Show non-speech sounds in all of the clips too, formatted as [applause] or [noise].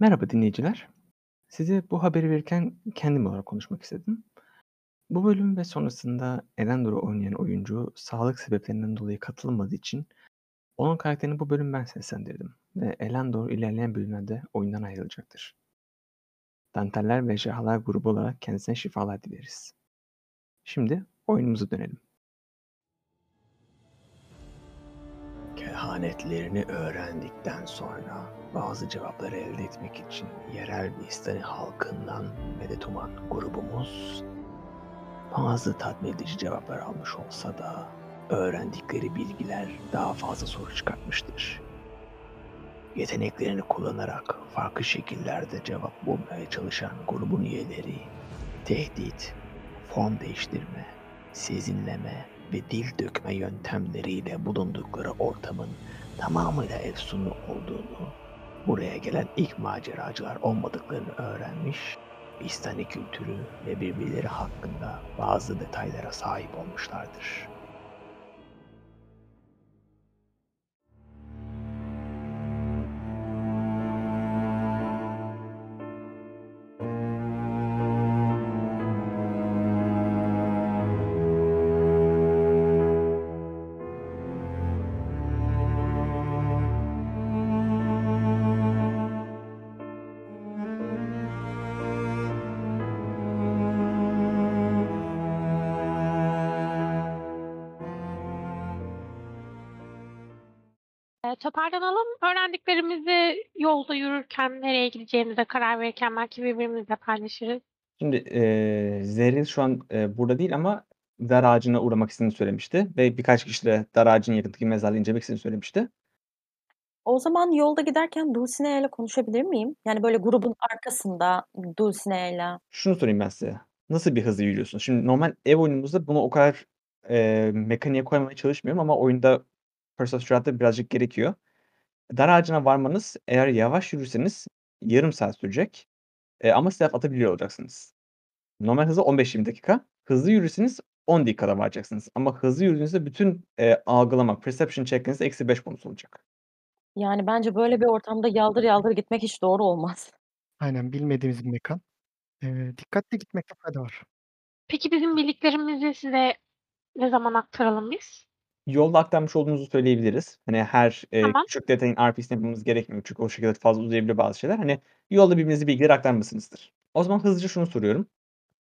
Merhaba dinleyiciler. Size bu haberi verirken kendim olarak konuşmak istedim. Bu bölüm ve sonrasında Erendor'u oynayan oyuncu sağlık sebeplerinden dolayı katılmadığı için onun karakterini bu bölüm ben seslendirdim ve Elendor ilerleyen bölümlerde oyundan ayrılacaktır. Danteller ve Ejderhalar grubu olarak kendisine şifalar dileriz. Şimdi oyunumuza dönelim. Kehanetlerini öğrendikten sonra bazı cevapları elde etmek için yerel Vistani halkından medet uman grubumuz bazı tatmin edici cevaplar almış olsa da öğrendikleri bilgiler daha fazla soru çıkartmıştır. Yeteneklerini kullanarak farklı şekillerde cevap bulmaya çalışan grubun üyeleri tehdit, form değiştirme, sezinleme ve dil dökme yöntemleriyle bulundukları ortamın tamamıyla efsunlu olduğunu, buraya gelen ilk maceracılar olmadıklarını öğrenmiş, İstani kültürü ve birbirleri hakkında bazı detaylara sahip olmuşlardır. Toparlanalım. Öğrendiklerimizi yolda yürürken, nereye gideceğimize karar verirken belki birbirimizle paylaşırız. Şimdi, eee, Zerrin şu an, eee, burada değil ama dar ağacına uğramak istediğini söylemişti ve birkaç kişi de dar ağacının yakındaki mezarlığı incelemek istediğini söylemişti. O zaman yolda giderken Dulcinea'yla konuşabilir miyim? Yani, böyle, grubun arkasında Dulcinea'yla. Şunu sorayım ben size, nasıl bir hızla yürüyorsunuz? Şimdi normal ev oyunumuzda bunu o kadar, eee, mekaniğe koymamaya çalışmıyorum ama oyunda Curse of Strahd'da birazcık gerekiyor. Dar ağacına varmanız eğer yavaş yürürseniz yarım saat sürecek, eee, ama stealth atabiliyor olacaksınız. Normal hızı 15-20 dakika. Hızlı yürürseniz 10 dakikada varacaksınız ama hızlı yürüdüğünüzde bütün, eee, algılama, perception check'iniz -5 bonus olacak. Yani, bence böyle bir ortamda yaldır yaldır gitmek hiç doğru olmaz. Aynen, bilmediğimiz bir mekân. Eee, dikkatli gitmekte fayda var. Peki bizim bildiklerimizi size ne zaman aktaralım biz? Yolda aktarmış olduğumuzu söyleyebiliriz. Hani her, Tamam. küçük detayın RP'sini yapmamız gerekmiyor çünkü o şekilde fazla uzayabilir bazı şeyler. Hani yolda birbirinize bilgileri aktarmışsınızdır. O zaman hızlıca şunu soruyorum.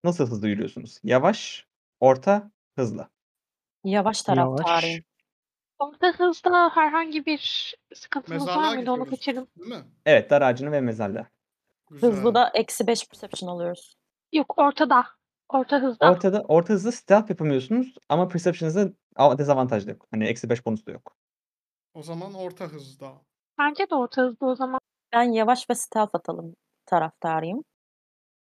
Nasıl hızlı yürüyorsunuz? Yavaş, orta, hızlı. Yavaş Yavaş. taraftarıyım. Orta hızda herhangi bir sıkıntımız var Mezarlığa mıydı? Onu gidiyoruz, kaçırdım. değil mi? Evet, dar ağacına ve mezarlığa. Güzel. Hızlıda -5 perception alıyoruz. Yok, ortada. Orta hızda. Ortada orta hızda stealth yapamıyorsunuz ama perception'ınızda a dezavantaj da yok. Hani -5 bonus da yok. O zaman orta hızda. Bence de orta hızda o zaman. Ben yavaş ve stealth atalım taraftarıyım.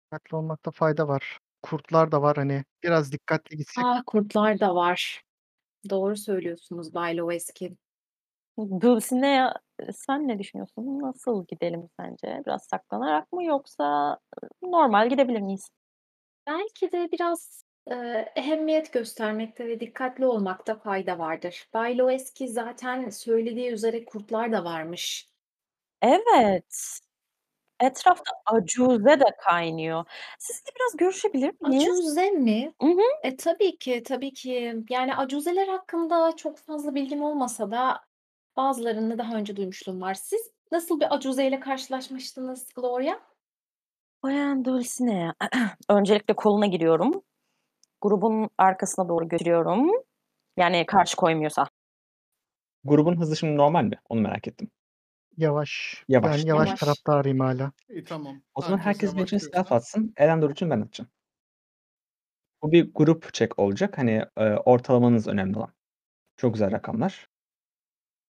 Dikkatli olmakta fayda var. Kurtlar da var, hani, biraz dikkatli gitsek. Ah, kurtlar da var. Doğru söylüyorsunuz Bay Loweski. Dulcinea, eee, sen ne düşünüyorsun? Nasıl gidelim sence? Biraz saklanarak mı yoksa, normal gidebilir miyiz? Belki de biraz, eee, ehemmiyet göstermekte ve dikkatli olmakta fayda vardır. Bay Loweski zaten söylediği üzere kurtlar da varmış. Evet. Etrafta acuze de kaynıyor. Sizinle biraz görüşebilir miyiz? Acuze mi? I hı. E, tabii ki, tabii ki. Yani acuzeler hakkında çok fazla bilgim olmasa da bazılarını daha önce duymuşluğum var. Siz nasıl bir acuzeyle karşılaşmıştınız Gloria? Bayan Dulcinea. [clears throat] Öncelikle koluna giriyorum. Grubun arkasına doğru götürüyorum. Yani karşı koymuyorsa. Grubun hızı şimdi normal mi? Onu merak ettim. Yavaş. Yavaş. Ben yavaş Yavaş. taraftarıyım hâlâ. İyi, tamam. O zaman Herkes herkes için diyorsa. atsın. Elendor için ben atacağım. Bu bir grup check olacak. Hani, eee, ortalamanız önemli olan. Çok güzel rakamlar.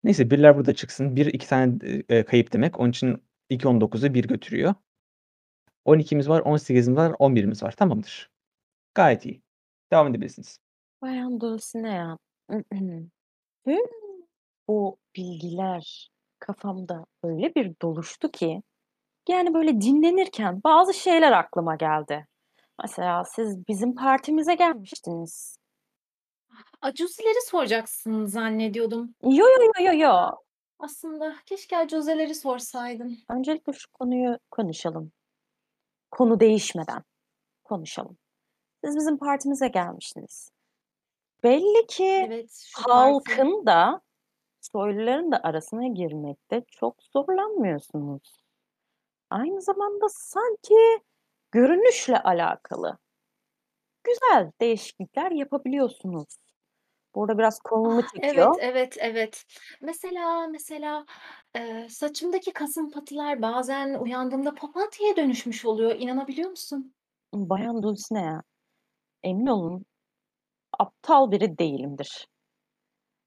Neyse birler burada çıksın. 1 2 tane, eee, kayıp demek. Onun için 2 19'u 1 götürüyor. 12'miz var, 18'imiz var, 11'imiz var. Tamamdır. Gayet iyi. Devam edebilirsiniz. Bayan Dulcinea. Hımm. Bu bilgiler kafamda öyle bir doluştu ki, yani, böyle dinlenirken bazı şeyler aklıma geldi. Mesela siz bizim partimize gelmiştiniz. Acuzeleri soracaksın zannediyordum. Yo, yo, yo, yo, yo. Aslında keşke acuzeleri sorsaydın. Öncelikle şu konuyu konuşalım. Konu değişmeden konuşalım. Siz bizim partimize gelmiştiniz. Belli ki Evet, şu parti. halkın da soyluların da arasına girmekte çok zorlanmıyorsunuz. Aynı zamanda sanki görünüşle alakalı güzel değişiklikler yapabiliyorsunuz. Burada biraz kolumu Ah, evet, çekiyor. evet, evet. Mesela mesela eee, saçımdaki kasım patılar bazen uyandığımda papatya'ya dönüşmüş oluyor. İnanabiliyor musun? Bayan Dulcinea, emin olun aptal biri değilimdir.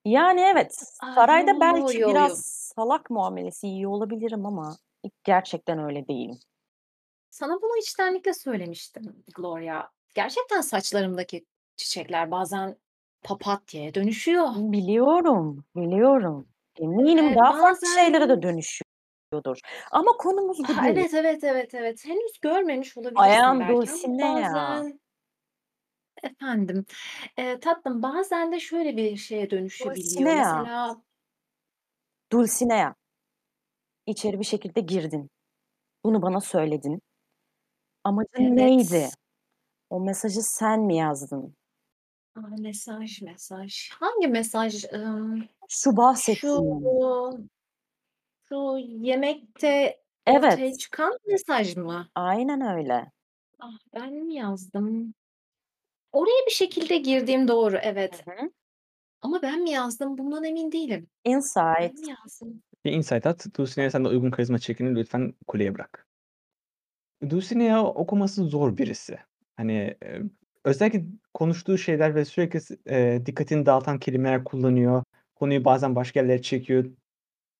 Yani evet, sarayda yo, belki yo, yo. biraz salak muamelesi yiyor olabilirim ama gerçekten öyle değilim. Sana bunu içtenlikle söylemiştim Gloria. Gerçekten saçlarımdaki çiçekler bazen papatya'ya dönüşüyor. Biliyorum, biliyorum. Eminim Eee, daha farklı şeylere de dönüşüyordur. Ama konumuz bu değil. evet, evet, evet, evet. Henüz görmemiş olabilirsin Bayan belki ama Dulcinea. bazen Efendim, eee, tatlım bazen de şöyle bir şeye dönüşebiliyor. Dulcinea. Mesela Dulcinea. İçeri bir şekilde girdin. Bunu bana söyledin. Amacın neydi? Evet. O mesajı sen mi yazdın? A, mesaj, mesaj. Hangi mesaj? Imm, Şu şu bahsettiğin. şu yemekte ortaya Evet. çıkan mesaj mı? Aynen öyle. Ah, ben mi yazdım? Oraya bir şekilde girdiğim doğru, Hı evet. hı. Ama ben mi yazdım bundan emin değilim. Ben Insight. mi yazdım? Bir insight at. Dulcinea'ya sen de uygun karizma çekini lütfen kuleye bırak. Dulcinea okuması zor birisi. Hani, eee, özellikle konuştuğu şeyler ve sürekli eee, dikkatini dağıtan kelimeler kullanıyor. Konuyu bazen başka yerlere çekiyor.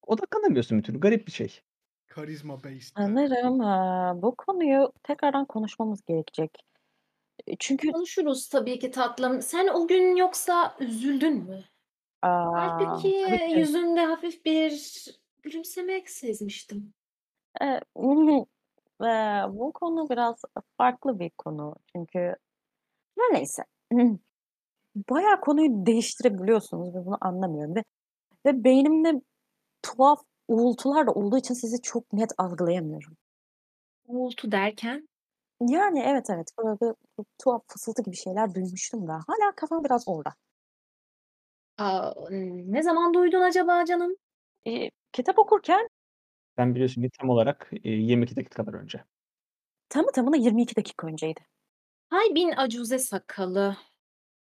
Odaklanamıyorsun bir türlü. Garip bir şey. Karizma based. Sanırım, eee, bu konuyu tekrardan konuşmamız gerekecek. Eee, çünkü Konuşuruz tabii ki tatlım. Sen o gün yoksa üzüldün mü? Aaa, Hâlbuki tabii ki. yüzünde hafif bir gülümsemek sezmiştim. Eee, [laughs] eee, bu konu biraz farklı bir konu. Çünkü her neyse. [clears throat] Bayağı konuyu değiştirebiliyorsunuz ve bunu anlamıyorum ve ve beynimde tuhaf uğultular da olduğu için sizi çok net algılayamıyorum. Uğultu derken? Yani evet, evet. Böyle bir tuhaf fısıltı gibi şeyler duymuştum da hâlâ kafam biraz orada. A, ne zaman duydun acaba canım? Eee, kitap okurken Sen biliyorsun ki tam olarak, eee, 22 dakika kadar önce. tamı tamına 22 dakika önceydi. Hay bin acuze sakalı.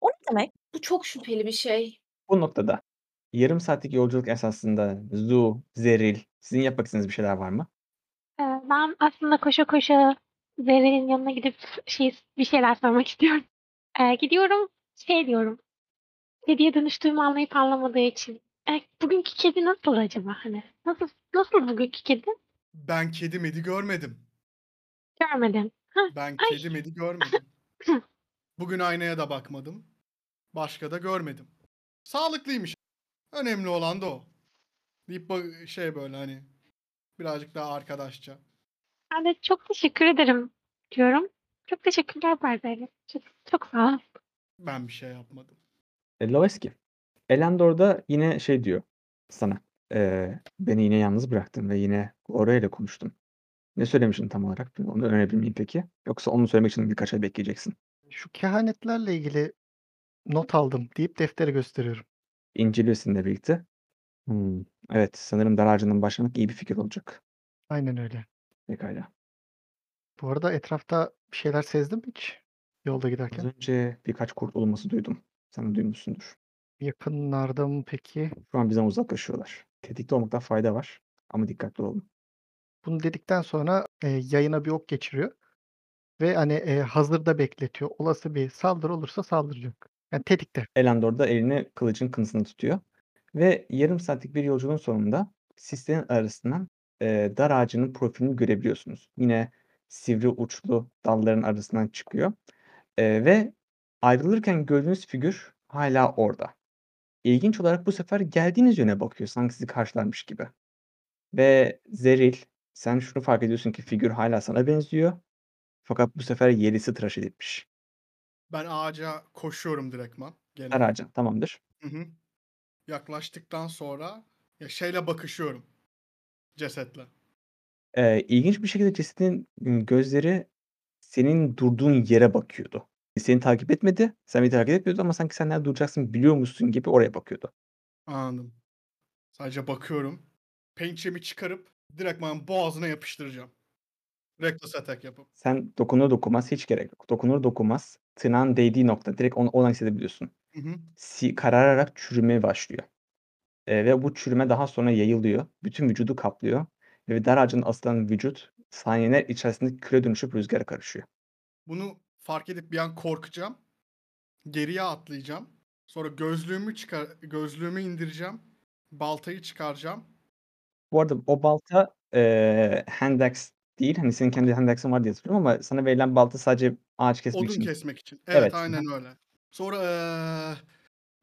O ne demek? Bu çok şüpheli bir şey. Bu noktada yarım saatlik yolculuk esnasında Zu, Zeril, sizin yapmak istediğiniz bir şeyler var mı? Eee, ben aslında koşa koşa Zerrin'in yanına gidip şey bir şeyler sormak istiyorum. Eee, gidiyorum, şey diyorum, kediye dönüştüğümü anlayıp anlamadığı için. Eee, bugünkü kedi nasıl acaba? Hani nasıl nasıl bugünkü kedi? Ben kedi medi görmedim. Görmedim. Hah, Ben ay. kedi medi görmedim. [clears throat] Bugün aynaya da bakmadım. Başka da görmedim. Sağlıklıymış. Önemli olan da o. Deyip ba- şey böyle hani birazcık daha arkadaşça. Ben de çok teşekkür ederim diyorum. Çok teşekkürler Barbary. Çok, çok sağ ol. Ben bir şey yapmadım. E, Loeski. Elendor da yine şey diyor sana. Eee, beni yine yalnız bıraktın ve yine Gloria ile konuştun. Ne söylemiştin tam olarak? Onu öğrenebilir miyim peki? Yoksa onu söylemek için birkaç ay bekleyeceksin. Şu kehanetlerle ilgili not aldım deyip defteri gösteriyorum. İnceliyor sizinle birlikte. Hımm. Evet, sanırım dar ağacından başlamak iyi bir fikir olacak. Aynen öyle. Pekâlâ. Bu arada etrafta bir şeyler sezdin mi hiç yolda Az giderken? önce birkaç kurt uluması duydum. Sen de duymuşsundur. Yakınlarda mı peki? Şu an bizden uzaklaşıyorlar. Tetikte olmakta fayda var ama dikkatli olun. Bunu dedikten sonra, eee, yayına bir ok geçiriyor ve, hani, eee, hazırda bekletiyor. Olası bir saldırı olursa saldıracak. Yani tetikte. Elendor da elini kılıcın kınısını tutuyor ve yarım saatlik bir yolculuğun sonunda sislerin arasından, eee, dar ağacının profilini görebiliyorsunuz. Yine sivri uçlu dalların arasından çıkıyor, eee, ve ayrılırken gördüğünüz figür hâlâ orada. İlginç olarak bu sefer geldiğiniz yöne bakıyor sanki sizi karşılarmış gibi. Ve Zeril, sen şunu fark ediyorsun ki figür hâlâ sana benziyor fakat bu sefer yerisi tıraş edilmiş. Ben ağaca koşuyorum direktman gene. ağacına, tamamdır. Hı hı. Yaklaştıktan sonra Ya şeyle bakışıyorum. Cesetle. Eee, ilginç bir şekilde cesedin, gözleri senin durduğun yere bakıyordu. Seni takip etmedi, sen bir takip etmiyordu ama sanki sen nerede duracaksın biliyormuşsun gibi oraya bakıyordu. Anladım. Sadece bakıyorum. Pençemi çıkarıp direktman boğazına yapıştıracağım. Reckless attack yapıp. Sen dokunur dokunmaz hiç gerek yok. Dokunur dokunmaz tırnağın değdiği nokta direkt onu oradan hissedebiliyorsun. Hı hı. Si karararak çürümeye başlıyor. Eee, ve bu çürüme daha sonra yayılıyor. Bütün vücudu kaplıyor ve dar ağacına asılan vücut saniyeler içerisinde küle dönüşüp rüzgâra karışıyor. Bunu fark edip bir an korkacağım. Geriye atlayacağım. Sonra gözlüğümü çıkar gözlüğümü indireceğim. Baltayı çıkaracağım. Bu arada o balta, eee, hand axe değil. Hani senin kendi hand axe'in var diye hatırlıyorum ama sana verilen balta sadece ağaç kesmek Odun için. kesmek için. Evet, Evet. Hı hı. aynen öyle. Sonra, eee,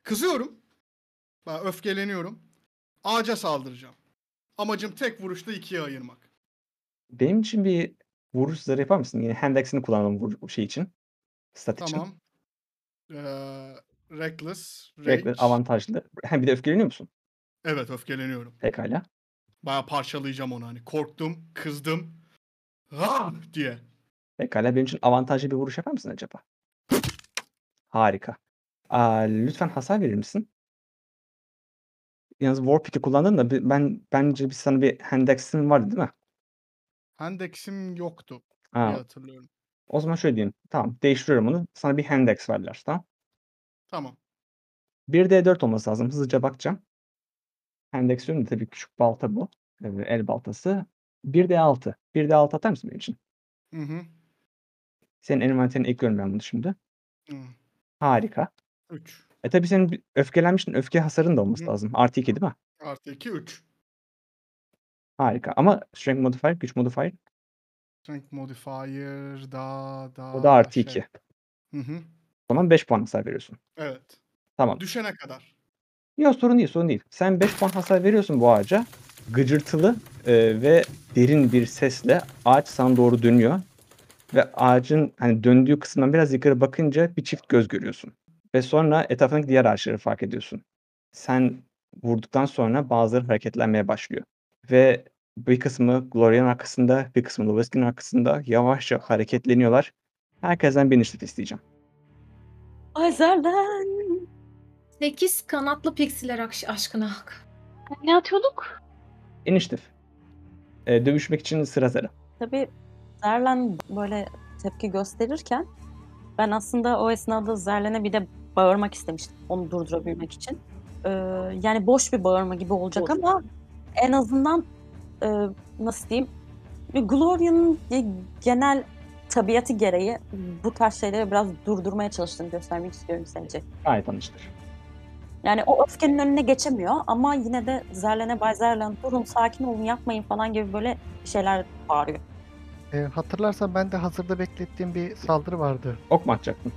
kızıyorum. Ben öfkeleniyorum. Ağaca saldıracağım. Amacım tek vuruşta ikiye ayırmak. Benim için bir vuruş zarı yapar mısın? Yine hand axe'ini kullanalım vur şey için, stat için. Tamam. Eee, reckless, Reckless rage. avantajlı. He, [laughs] bir de öfkeleniyor musun? Evet, öfkeleniyorum. Pekâlâ. Bayağı parçalayacağım onu hani. Korktum, kızdım. "Ah!" diye. Pekâlâ. Benim için avantajlı bir vuruş yapar mısın acaba? Harika. Aaa, lütfen hasar verir misin? Yalnız War Pick'i kullandın da ben bence bir sana bir hand axe'in vardı değil mi? Hand axe'im yoktu A! diye hatırlıyorum. O zaman şöyle diyeyim. Tamam, değiştiriyorum onu. Sana bir hand axe verdiler, tamam? Tamam. 1d4 olması lazım. Hızlıca bakacağım. Diyorum da tabii küçük balta bu. El baltası. 1d6. 1d6 atar mısın benim için? Hı hı. Senin envanterine ekliyorum ben bunu şimdi. Hıı. Harika. 3. E, tabii senin öfkelenmiştin. Öfke hasarın da Hı olması hı. lazım. Artı 2 değil mi? Artı 2, 3. Harika ama strength modifier, güç modifier? Strength modifier da O da da artı şey 2. Hı hı. O zaman 5 puan hasar veriyorsun. Evet. Tamam. Düşene kadar. Yo, sorun değil, sorun değil. Sen 5 puan hasar veriyorsun bu ağaca. Gıcırtılı, eee, ve derin bir sesle ağaç sana doğru dönüyor ve ağacın, hani, döndüğü kısımdan biraz yukarı bakınca bir çift göz görüyorsun ve sonra etrafındaki diğer ağaçları fark ediyorsun. Sen vurduktan sonra bazıları hareketlenmeye başlıyor ve bir kısmı Gloria'nın arkasında, bir kısmı Lewinsky'nin arkasında yavaşça hareketleniyorlar. Herkesten bir inisiyatif isteyeceğim. Ay Zerlen. 8 kanatlı piksiler aşkına. Ne atıyorduk? İnisiyatif. Eee, dövüşmek için sıra zarı. Tabii Zerlen böyle tepki gösterirken ben aslında o esnada Zerlen'e bir de bağırmak istemiştim onu durdurabilmek için. Eee, yani boş bir bağırma gibi olacak Boş ama en azından, eee, nasıl diyeyim, bir Gloria'nın ge genel tabiatı gereği bu tarz şeyleri biraz durdurmaya çalıştığını göstermek istiyorum sadece. Gayet anlaşılır. Yani o öfkenin önüne geçemiyor ama yine de Zerlen'e "Bay Zerlen durun, sakin olun, yapmayın." falan gibi böyle şeyler bağırıyor. Eee, hatırlarsan bende hazırda beklettiğim bir saldırı vardı. Ok mu atacaktın?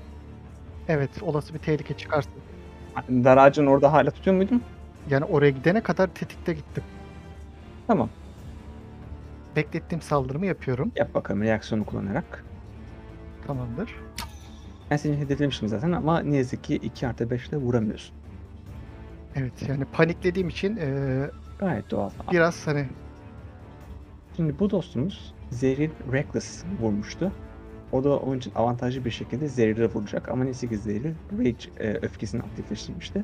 Evet, olası bir tehlike çıkarsa. A dar ağacını orada hâlâ tutuyor muydun? Yani oraya gidene kadar tetikte gittim. Tamam. Beklettiğim saldırımı yapıyorum. Yap bakalım reaksiyonu kullanarak. Tamamdır. Ben seni hedeflemiştim zaten ama ne yazık ki 2+5 ile vuramıyorsun. Evet, yani paniklediğim için, eee, Gayet doğal. Biraz, hani Şimdi bu dostumuz Zeril Reckless vurmuştu. O da onun için avantajlı bir şekilde Zeril'e vuracak ama neyse ki Zeril Rage, eee, öfkesini aktifleştirmişti.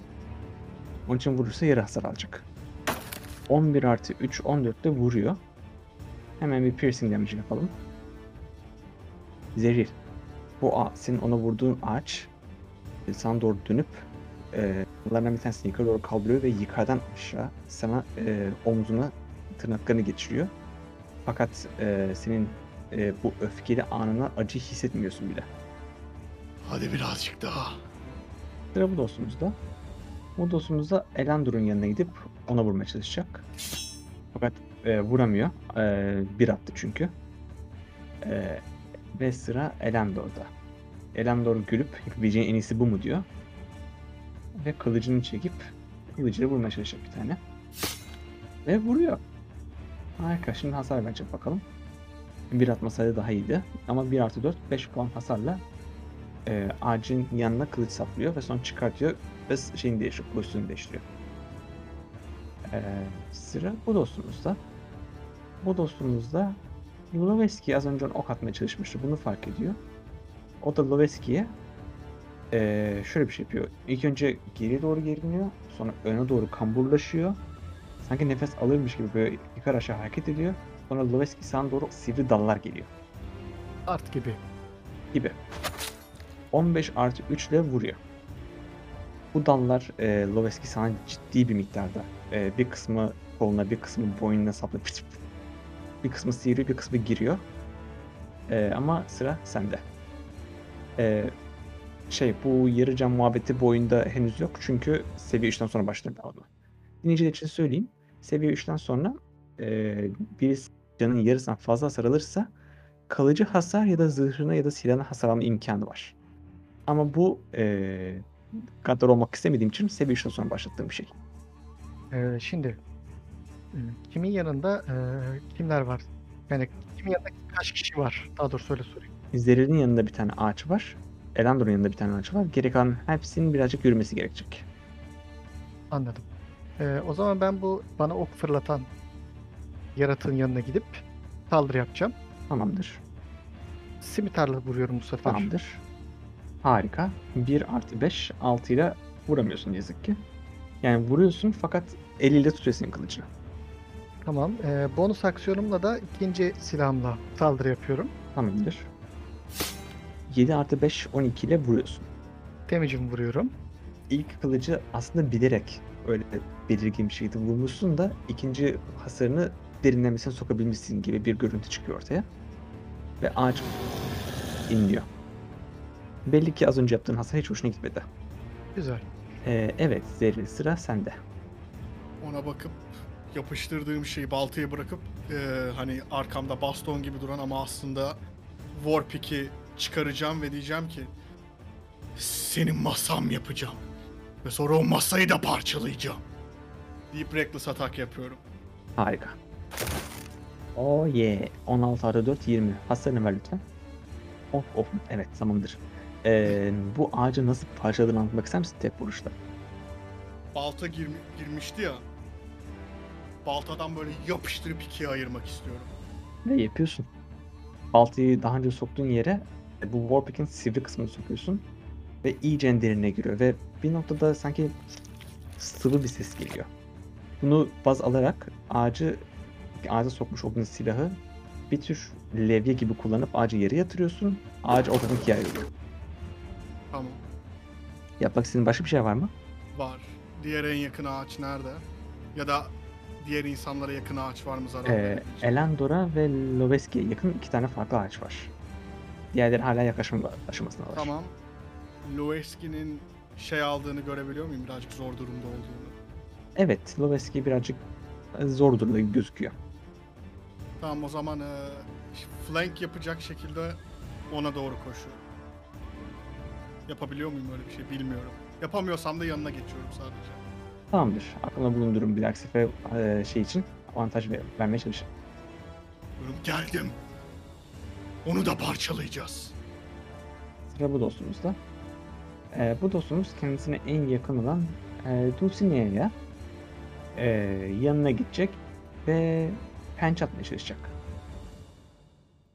Onun için vurursa yarı hasar alacak. 11+3 14 de vuruyor. Hemen bir piercing damage yapalım. Zeril, bu a senin ona vurduğun ağaç, eee, sana doğru dönüp, eee, dallarından bir tanesini yukarı doğru kaldırıyor ve yukarıdan aşağı sana, eee, omzuna tırnaklarını geçiriyor. Fakat, eee, senin, eee, bu öfkeli anına acı hissetmiyorsun bile. Hadi birazcık daha. Sıra bu dostumuzda. Bu dostumuz da Elandor'un yanına gidip ona vurmaya çalışacak. Fakat, eee, vuramıyor. Eee, 1 attı çünkü. Eee, ve sıra Elandor'da. Elandor gülüp yapabileceğin en iyisi bu mu diyor. Ve kılıcını çekip kılıcıyla vurmaya çalışacak bir tane. Ve vuruyor. Harika. Şimdi hasar verecek bakalım. 1 atmasaydı daha iyiydi. Ama 1+4 5 puan hasarla, eee, ağacın yanına kılıç saplıyor ve sonra çıkartıyor ve şeyini değiştiriyor, pozisyonunu değiştiriyor. Ee, sıra bu dostumuzda. Bu dostumuz da Loveski'ye az önce ok atmaya çalışmıştı. Bunu fark ediyor. O da Loveski'ye ee, şöyle bir şey yapıyor. İlk önce geriye doğru geriniyor. Sonra öne doğru kamburlaşıyor. Sanki nefes alırmış gibi böyle yukarı aşağı hareket ediyor. Sonra Loveski sana doğru sivri dallar geliyor Art gibi. gibi. 15 artı 3 ile vuruyor. Bu dallar e, Loveski sana ciddi bir miktarda. E, bir kısmı koluna, bir kısmı boynuna saplı. Bir kısmı sivri, bir kısmı giriyor. E, ama sıra sende. E, şey bu yarı can muhabbeti bu oyunda henüz yok. Çünkü seviye 3'ten sonra başladı alma. Dinleyiciler için söyleyeyim. Seviye 3'ten sonra e, birisi canın yarısından fazla hasar alırsa kalıcı hasar ya da zırhına ya da silahına hasar alma imkanı var. Ama bu eee kadar olmak istemediğim için seviye 3'ten sonra başlattığım bir şey. Ee, şimdi e, kimin yanında e, kimler var? Yani kimin yanında kaç kişi var? Daha doğrusu öyle sorayım. Zerrin'in yanında bir tane ağaç var. Elandor'un yanında bir tane ağaç var. Geri kalan hepsinin birazcık yürümesi gerekecek. Anladım. Ee, o zaman ben bu bana ok fırlatan yaratığın yanına gidip saldırı yapacağım. Tamamdır. Simitarla vuruyorum bu sefer. Tamamdır. Harika. 1 artı 5, 6 ile vuramıyorsun yazık ki. Yani vuruyorsun fakat eliyle tutuyorsun kılıcını. Tamam. Ee, bonus aksiyonumla da ikinci silahımla saldırı yapıyorum. Tamamdır. 7 artı 5, 12 ile vuruyorsun. Damage'imi vuruyorum. İlk kılıcı aslında bilerek öyle belirgin bir şekilde vurmuşsun da ikinci hasarını derinlemesine sokabilmişsin gibi bir görüntü çıkıyor ortaya. Ve ağaç inliyor. Belli ki az önce yaptığın hasar hiç hoşuna gitmedi. Güzel. Ee, evet Zerrin sıra sende. Ona bakıp yapıştırdığım şeyi baltayı bırakıp eee, hani arkamda baston gibi duran ama aslında Warpick'i çıkaracağım ve diyeceğim ki senin masam yapacağım. Ve sonra o masayı da parçalayacağım. Deyip reckless atak yapıyorum. Harika. Oh yeah. 16 artı 4 20. Hasarını ver lütfen. Of of. Evet tamamdır. Ee, bu ağacı nasıl parçaladığını anlatmak ister misin tek vuruşta? Balta girmi- girmişti ya. Baltadan böyle yapıştırıp ikiye ayırmak istiyorum. Ve yapıyorsun. Baltayı daha önce soktuğun yere bu Warpick'in sivri kısmını sokuyorsun. Ve iyice derine giriyor ve bir noktada sanki sıvı bir ses geliyor. Bunu baz alarak ağacı ağaca sokmuş olduğun silahı bir tür levye gibi kullanıp ağacı yere yatırıyorsun. Ağacı ortadan ikiye ayırıyor. Tamam. Yapmak istediğin başka bir şey var mı? Var. Diğer en yakın ağaç nerede? Ya da diğer insanlara yakın ağaç var mı zarar Ee? Elendor'a ve Loveski'ye yakın iki tane farklı ağaç var. Diğerleri hala yaklaşma aşamasındalar. Tamam. Loeski'nin şey aldığını görebiliyor muyum? Birazcık zor durumda olduğunu. Evet, Loveski birazcık e, zor durumda gözüküyor. Tamam o zaman e, flank yapacak şekilde ona doğru koşuyorum. Yapabiliyor muyum öyle bir şey bilmiyorum. Yapamıyorsam da yanına geçiyorum sadece. Tamamdır. Aklımda bulundurum bir dahaki sefer e, şey için avantaj ver, vermeye çalışırım. Diyorum, Geldim. Onu da parçalayacağız. Sıra bu dostumuzda. E, bu dostumuz kendisine en yakın olan e, Dulcinea'ya e, yanına gidecek ve pençe atmaya çalışacak.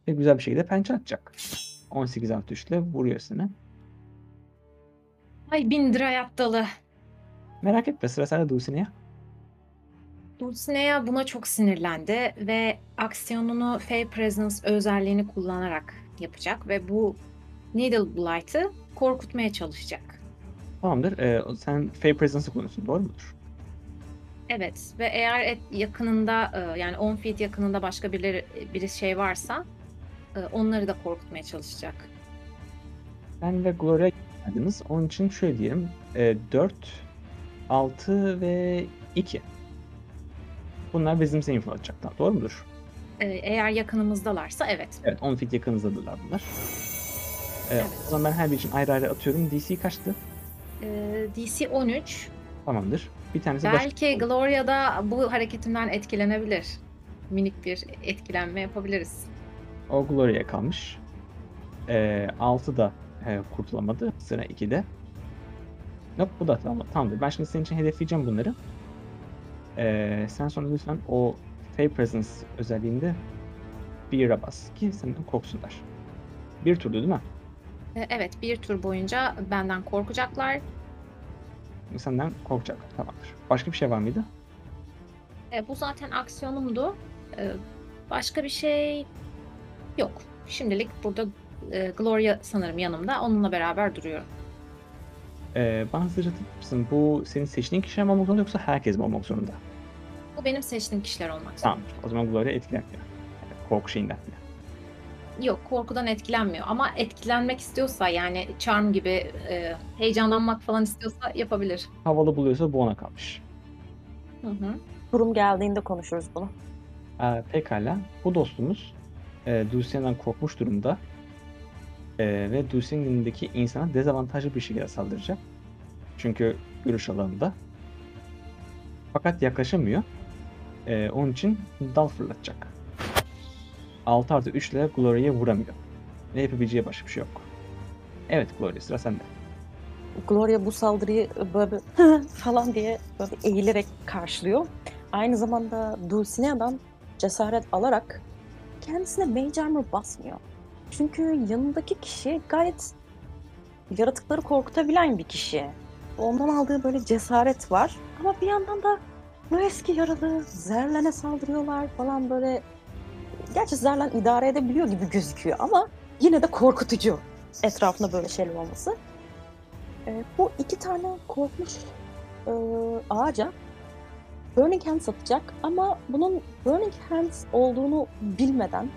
Ve güzel bir şekilde pençe atacak. 18 artı 3 ile vuruyor seni. Ay bin dirayat dalı. Merak etme sıra sende Dulcinea. Dulcinea buna çok sinirlendi ve aksiyonunu Fey Presence özelliğini kullanarak yapacak ve bu Needle Blight'ı korkutmaya çalışacak. Tamamdır. E, sen Fey Presence'ı kullanıyorsun doğru mudur? Evet ve eğer et yakınında e, yani 10 feet yakınında başka birileri biri şey varsa e, onları da korkutmaya çalışacak. Ben ve Gloria geldiniz. Onun için şöyle diyelim. E, 4, 6 ve 2. Bunlar bizim seni inflatacaklar. Doğru mudur? E, eğer yakınımızdalarsa evet. Evet 10 fit yakınızdadırlar bunlar. E, Evet. O zaman ben her bir için ayrı ayrı atıyorum. DC kaçtı? E, DC 13. Tamamdır. Bir tanesi baş... Belki Gloria da bu hareketimden etkilenebilir. Minik bir etkilenme yapabiliriz. O Gloria'ya kalmış. E, 6 da e, kurtulamadı. Sıra 2'de. Yok bu da tamam, tamamdır. Ben şimdi senin için hedefleyeceğim bunları. Ee, sen sonra lütfen o Fey Presence özelliğinde Fear'a bas ki senden korksunlar. Bir turdu değil mi? E, evet, bir tur boyunca benden korkacaklar. Senden korkacak. Tamamdır. Başka bir şey var mıydı? E, bu zaten aksiyonumdu. E, başka bir şey yok. Şimdilik burada e, Gloria sanırım yanımda. Onunla beraber duruyorum. Ee, bana mısın? Bu senin seçtiğin kişiler mi olmak zorunda yoksa herkes mi olmak zorunda? Bu benim seçtiğim kişiler olmak zorunda. Tamam. O zaman Gloria etkilenmiyor. Yani korku şeyinden falan. Yok, korkudan etkilenmiyor. Ama etkilenmek istiyorsa yani charm gibi e, heyecanlanmak falan istiyorsa yapabilir. Havalı buluyorsa bu ona kalmış. Hı hı. Durum geldiğinde konuşuruz bunu. Ee, pekala. Bu dostumuz e, Dulcine'den korkmuş durumda. E, ve yanındaki insana dezavantajlı bir şekilde saldıracak. Çünkü görüş alanında. Fakat yaklaşamıyor. E, onun için dal fırlatacak. 6 artı 3 ile Gloria'ya vuramıyor. Ve yapabileceği başka bir şey yok. Evet Gloria sıra sende. Gloria bu saldırıyı böyle [laughs] falan diye böyle eğilerek karşılıyor. Aynı zamanda Dulcinea'dan cesaret alarak kendisine Mage Armor basmıyor. Çünkü yanındaki kişi gayet yaratıkları korkutabilen bir kişi. Ondan aldığı böyle cesaret var. Ama bir yandan da bu eski yaralı Zerlen'e saldırıyorlar falan böyle. Gerçi Zerlen idare edebiliyor gibi gözüküyor ama yine de korkutucu etrafında böyle şeyler olması. Ee, bu iki tane korkmuş e, ağaca Burning Hands atacak ama bunun Burning Hands olduğunu bilmeden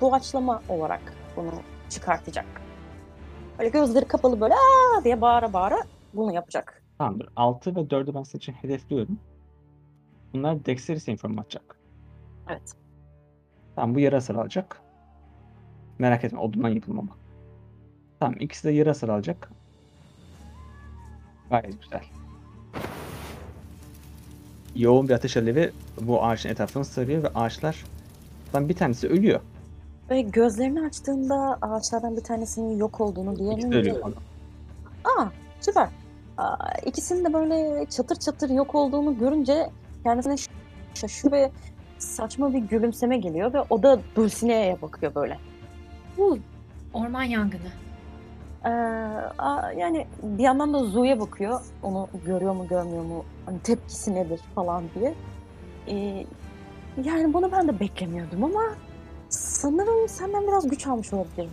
doğaçlama olarak bunu çıkartacak. Böyle gözleri kapalı böyle aa diye bağıra bağıra bunu yapacak. Tamamdır. 6 ve 4'ü ben senin için hedefliyorum. Bunlar Dexterity inform atacak. Evet. Tamam bu yarı hasar alacak. Merak etme odundan yapılma ama. Tamam ikisi de yarı hasar alacak. Gayet güzel. Yoğun bir ateş alevi bu ağaçın etrafını sarıyor ve ağaçlar bir tanesi ölüyor. Ve gözlerini açtığında ağaçlardan bir tanesinin yok olduğunu İkisi de ölüyor. Aa süper. Aa, ikisinin de böyle çatır çatır yok olduğunu görünce kendisine ş- şaşırıyor ve saçma bir gülümseme geliyor ve o da Dulcinea'ya bakıyor böyle. Hu, orman yangını. Ee, yani bir yandan da Zu'ya bakıyor. Onu görüyor mu görmüyor mu? Hani tepkisi nedir falan diye. Ee, yani bunu ben de beklemiyordum ama sanırım senden biraz güç almış olabilirim.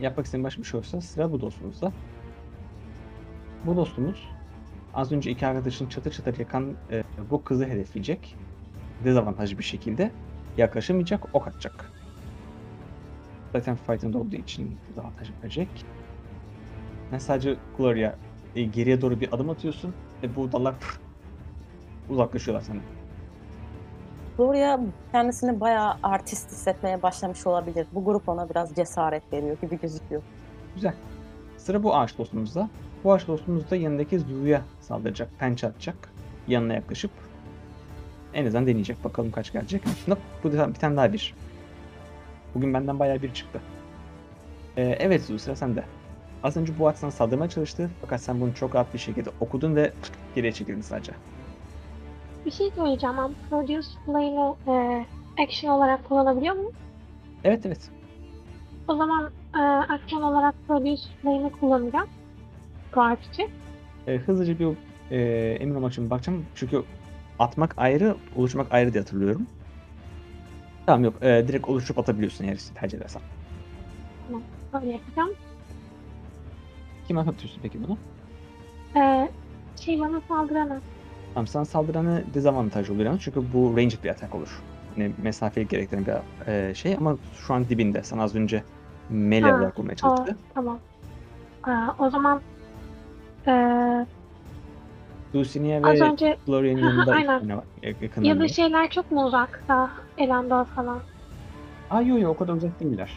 Yapmak istediğin başka bir şey olsa sıra bu dostumuzda. Bu dostumuz az önce iki arkadaşın çatır çatır yakan e, bu kızı hedefleyecek. Dezavantajlı bir şekilde yaklaşamayacak, ok atacak. Zaten fight'ın olduğu için dezavantaj verecek. Sen sadece Gloria e, geriye doğru bir adım atıyorsun ve bu dallar [laughs] uzaklaşıyorlar senden. Gloria kendisini bayağı artist hissetmeye başlamış olabilir. Bu grup ona biraz cesaret veriyor gibi gözüküyor. Güzel. Sıra bu ağaç dostumuzda. Bu ağaç dostumuz da yanındaki Zu'ya saldıracak, pençe atacak. Yanına yaklaşıp en azından deneyecek. Bakalım kaç gelecek. Nope, bu da bir tane daha bir. Bugün benden bayağı bir çıktı. Ee, evet Zu sıra sende. Az önce bu sana saldırmaya çalıştı. Fakat sen bunu çok rahat bir şekilde okudun ve geriye çekildin sadece. Bir şey söyleyeceğim. Ben Produce Flame'i e, action olarak kullanabiliyor muyum? Evet evet. O zaman e, action olarak Produce Flame'i kullanacağım. Bu harf için. Ee, hızlıca bir e, emin olmak için bakacağım. Çünkü atmak ayrı, oluşturmak ayrı diye hatırlıyorum. Tamam yok. e, direkt oluşturup atabiliyorsun eğer tercih edersen. Böyle yapacağım. Kime atıyorsun peki bunu? E, şey bana saldırana. Tamam sana saldıranı dezavantaj oluyor çünkü bu ranged bir atak olur. Yani mesafeyi gerektiren bir e, şey ama şu an dibinde. Sana az önce melee olarak vurmaya Aa, çalıştı. tamam. Aa, o zaman e, Dulcinea az ve önce Gloria'nın yanında Aynen. var. yak- ya da şeyler çok mu uzakta? Elendor falan. Aa yok yok o kadar uzak değiller.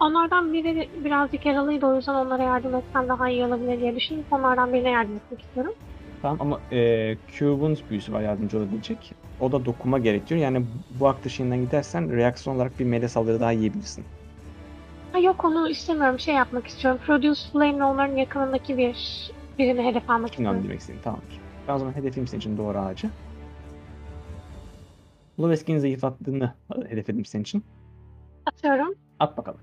Onlardan biri birazcık yaralıydı o yüzden onlara yardım etsem daha iyi olabilir diye düşünüp onlardan birine yardım etmek istiyorum. Tamam ama e, Cube'un büyüsü var yardımcı olabilecek. O da dokuma gerektiriyor. Yani bu aklı şeyinden gidersen reaksiyon olarak bir melee saldırı daha yiyebilirsin. Ha yok onu istemiyorum. Şey yapmak istiyorum. Produce Flame'le onların yakınındaki bir birini hedef almak istiyorum. demek istediğim. Tamamdır. Ben o zaman hedefim senin için doğru ağacı. Lovesk'in zayıflattığını hedefledim senin için. Atıyorum. At bakalım.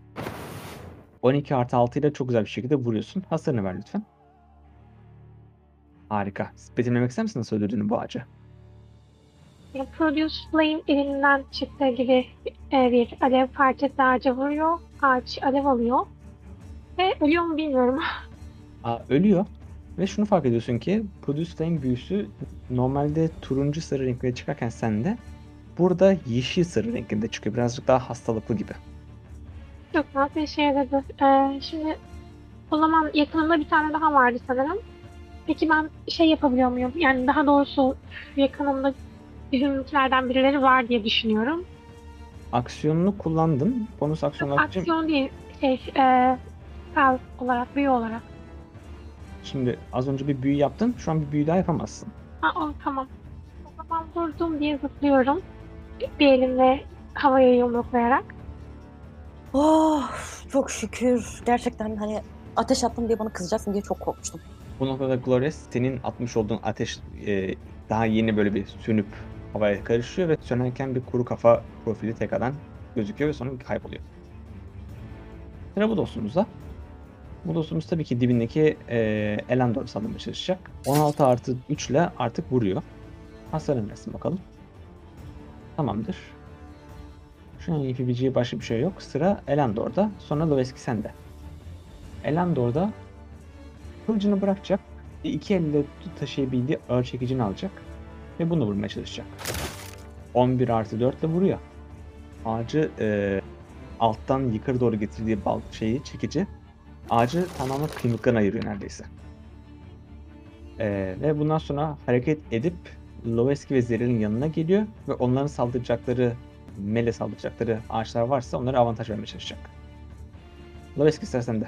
12 artı 6 ile çok güzel bir şekilde vuruyorsun. Hasarını ver lütfen. Harika. Betimlemek ister misin nasıl öldürdüğünü bu ağacı? Produce Flame elinden çıktığı gibi e, bir alev parçası ağaca vuruyor. Ağaç alev alıyor. Ve ölüyor mu bilmiyorum. [laughs] Aa, ölüyor. Ve şunu fark ediyorsun ki Produce Flame büyüsü normalde turuncu sarı renklere çıkarken sende burada yeşil sarı renkinde çıkıyor. Birazcık daha hastalıklı gibi. Rahat bir işe yaradı. Ee, şimdi o zaman yakınımda bir tane daha vardı sanırım. Peki ben şey yapabiliyor muyum? Yani daha doğrusu yakınımda bizimkilerden birileri var diye düşünüyorum. Aksiyonunu kullandın. Bonus aksiyon olarak için- Aksiyon değil, şey, e, spell olarak, büyü olarak. Şimdi az önce bir büyü yaptın. Şu an bir büyü daha yapamazsın. Ha, o, tamam. O zaman vurdum diye zıplıyorum. Bir elimle havaya yumruklayarak. Oh, çok şükür. Gerçekten hani ateş attım diye bana kızacaksın diye çok korkmuştum. Bu noktada Glorious senin atmış olduğun ateş e, daha yeni böyle bir sönüp havaya karışıyor ve sönerken bir kuru kafa profili tekrardan gözüküyor ve sonra kayboluyor. Sıra bu dostumuzda. Bu dostumuz tabii ki dibindeki e, Elendor'u saldırmaya çalışacak. 16 artı 3 ile artık vuruyor. Hasarını versin bakalım. Tamamdır. Şu an yapabileceği başka bir şey yok. Sıra Elendor'da. Sonra Loveski sende. Elendor'da kılıcını bırakacak. iki elle taşıyabildiği ağır çekicini alacak. Ve bunu vurmaya çalışacak. 11 artı 4 ile vuruyor. Ağacı e, alttan yukarı doğru getirdiği bal şeyi çekici ağacı tamamen kıymıklarına ayırıyor neredeyse. E, ve bundan sonra hareket edip Loveski ve Zeril'in yanına geliyor ve onların saldıracakları mele saldıracakları ağaçlar varsa onlara avantaj vermeye çalışacak. Loveski istersen de.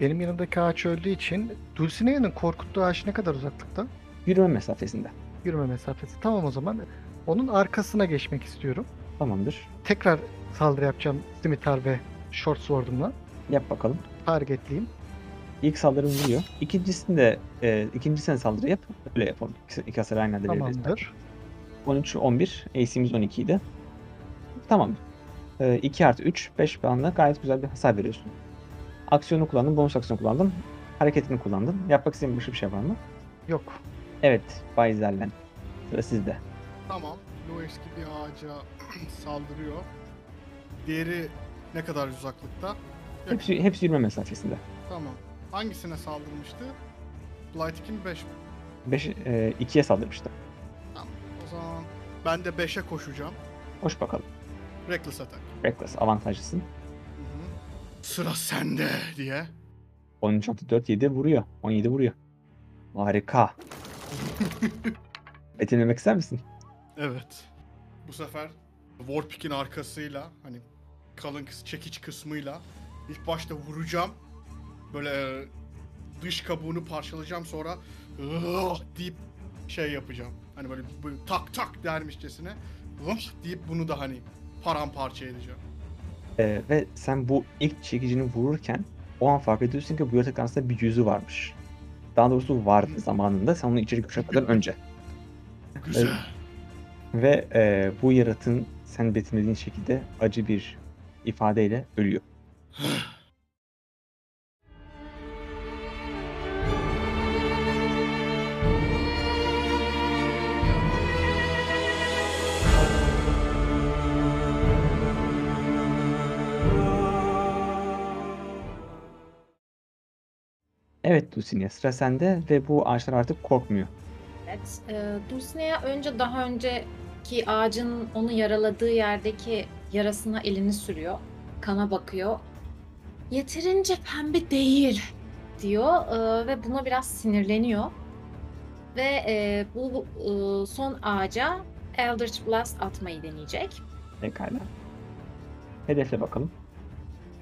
Benim yanımdaki ağaç öldüğü için Dulcinea'nın korkuttuğu ağaç ne kadar uzaklıkta? Yürüme mesafesinde. Yürüme mesafesi. Tamam o zaman. Onun arkasına geçmek istiyorum. Tamamdır. Tekrar saldırı yapacağım scimitar ve short sword'umla. Yap bakalım. Targetleyeyim. İlk saldırı vuruyor. İkincisinde e, ikincisine saldırı yap. Öyle yapalım. İki, iki hasar aynı anda. Tamamdır. 13 11. AC'miz 12 idi. Tamam. E, 2 artı 3 5 puanla gayet güzel bir hasar veriyorsun. Aksiyonu kullandın, bonus aksiyonu kullandın. Hareketini kullandın. Yapmak istediğin başka bir şey var mı? Yok. Evet, Bay Zerlen. Sıra sizde. Tamam. Loeski bir ağaca [clears throat] saldırıyor. Diğeri ne kadar uzaklıkta? Hepsi, hepsi yürüme mesafesinde. Tamam. Hangisine saldırmıştı? Blight 2 mi 5 mi? 5 e, 2'ye saldırmıştı. Tamam. O zaman ben de 5'e koşacağım. Hoş bakalım. Reckless attack. Reckless avantajlısın. Hı hı. Sıra sende diye. 13 artı 4 7 vuruyor. 17 vuruyor. Harika. [laughs] Betimlemek ister misin? Evet. Bu sefer Warpick'in arkasıyla hani kalın kıs çekiç kısmıyla ilk başta vuracağım. Böyle dış kabuğunu parçalayacağım sonra "Ugh!" deyip şey yapacağım. Hani böyle, böyle tak tak dermişçesine "Ugh!" deyip bunu da hani paramparça edeceğim. Ee, ve sen bu ilk çekicini vururken o an fark ediyorsun ki bu yaratık aslında bir yüzü varmış. Daha doğrusu vardı zamanında. Sen onu içeri kuşatmadan önce. Güzel. Ve e, bu yaratığın sen betimlediğin şekilde acı bir ifadeyle ölüyor. [laughs] Evet Dulcinea sıra sende ve bu ağaçlar artık korkmuyor. Evet. E, Dulcinea önce daha önceki ağacın onu yaraladığı yerdeki yarasına elini sürüyor. Kana bakıyor. Yeterince pembe değil diyor e, ve buna biraz sinirleniyor. Ve e, bu e, son ağaca Eldritch Blast atmayı deneyecek. Pekala. Hedefle bakalım.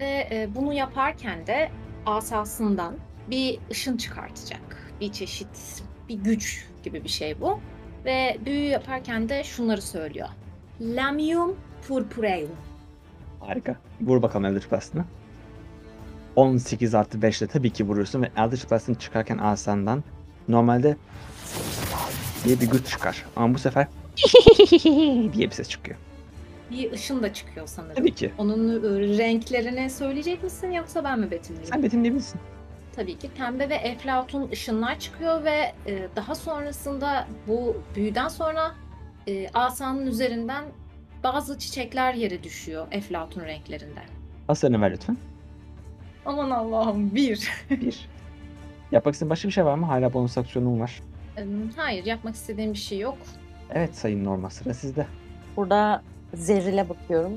Ve e, bunu yaparken de asasından bir ışın çıkartacak. Bir çeşit, bir güç gibi bir şey bu. Ve büyü yaparken de şunları söylüyor. Lamium purpureum. Harika. Vur bakalım Eldritch Blast'ını. 18 artı 5 ile tabii ki vuruyorsun ve Eldritch Blast'ın çıkarken asandan Normalde diye bir güç çıkar. Ama bu sefer [laughs] diye bir ses çıkıyor. Bir ışın da çıkıyor sanırım. Tabii ki. Onun e, renklerini söyleyecek misin yoksa ben mi betimleyeyim? Sen betimleyebilirsin. Tabii ki pembe ve eflatun ışınlar çıkıyor ve e, daha sonrasında bu büyüden sonra e, asanın üzerinden bazı çiçekler yere düşüyor eflatun renklerinde. Hasarını ver lütfen. Aman Allah'ım bir. Bir. Yapmak istediğin başka bir şey var mı? Hala bonus aksiyonun var. Hayır yapmak istediğim bir şey yok. Evet Sayın Norma sıra sizde. Burada Zerril'e bakıyorum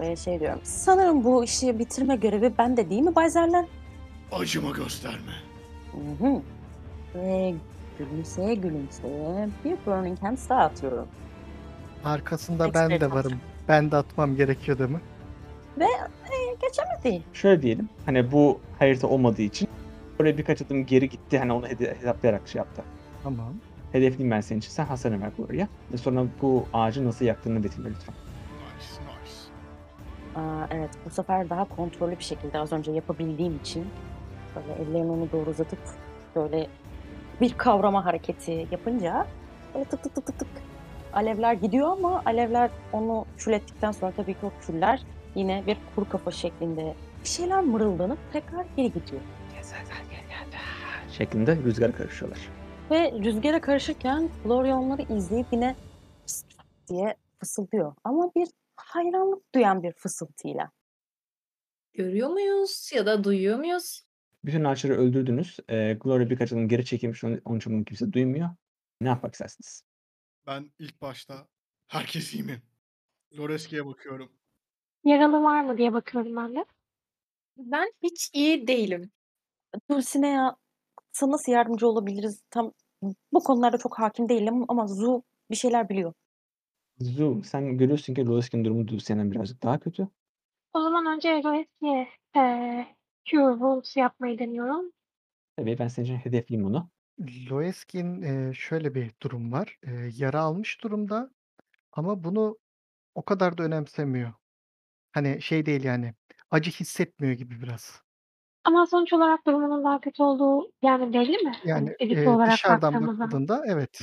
ve şey diyorum. Sanırım bu işi bitirme görevi bende değil mi Bay Zerlen? Acıma gösterme. Hı hı. Ve gülümseye gülümseye bir Burning Hands daha atıyorum. Arkasında ben de varım. Ben de atmam gerekiyor değil mi? Ve e, geçemedi. Şöyle diyelim. Hani bu harita olmadığı için oraya birkaç adım geri gitti. Hani onu hede- hesaplayarak şey yaptı. Tamam. Hedefliyim ben senin için. Sen hasarını ver oraya. Ve sonra bu ağacı nasıl yaktığını betimle lütfen. Nice nice. Aa, evet bu sefer daha kontrollü bir şekilde az önce yapabildiğim için böyle ellerini onu doğru uzatıp böyle bir kavrama hareketi yapınca böyle tık tık tık tık tık alevler gidiyor ama alevler onu kül ettikten sonra tabii ki o küller yine bir kuru kafa şeklinde bir şeyler mırıldanıp tekrar geri gidiyor. Şeklinde rüzgar karışıyorlar. Ve rüzgara karışırken Gloria onları izleyip yine [laughs] diye fısıldıyor. Ama bir hayranlık duyan bir fısıltıyla. Görüyor muyuz ya da duyuyor muyuz? Bütün ağaçları öldürdünüz. Ee, Gloria birkaç adım geri çekilmiş. Onun, onun için bunu kimse duymuyor. Ne yapmak istersiniz? Ben ilk başta herkes iyi mi? Loreski'ye bakıyorum. Yaralı var mı diye bakıyorum ben de. Ben hiç iyi değilim. Dulcinea sana nasıl yardımcı olabiliriz? Tam bu konularda çok hakim değilim ama Zu bir şeyler biliyor. Zu, sen görüyorsun ki Loris'in durumu Dulcia'dan birazcık daha kötü. O zaman önce eee Cure Wounds yapmayı deniyorum. Tabii ben senin için hedefliyim onu. Loeskin e, şöyle bir durum var. E, yara almış durumda ama bunu o kadar da önemsemiyor. Hani şey değil yani acı hissetmiyor gibi biraz. Ama sonuç olarak durumunun daha kötü olduğu yani belli mi? Hani Yani e, olarak dışarıdan bakıldığında evet.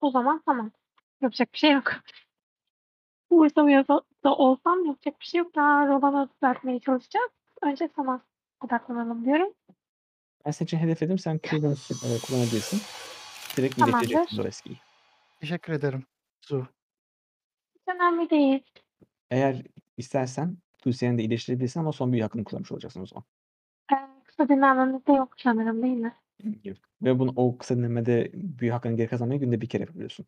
O zaman tamam. Yapacak bir şey yok. Umursamıyor da olsam yapacak bir şey yok. Daha Rolan'ı düzeltmeye çalışacağız. Önce sana odaklanalım diyorum. Ben senin için hedefledim. Sen Q'dan e, kullanabilirsin. Direkt Tamamdır. iyileştireceksin Loris'iyi. Teşekkür ederim. Zu. Hiç önemli değil. Eğer istersen Dulcia'nı da iyileştirebilirsin ama son bir hakkını kullanmış olacaksın o zaman. Ee, kısa dinlenmemiz de yok sanırım değil mi? Ve bunu o kısa dinlemede büyü hakkını geri kazanmayı günde bir kere yapabiliyorsun.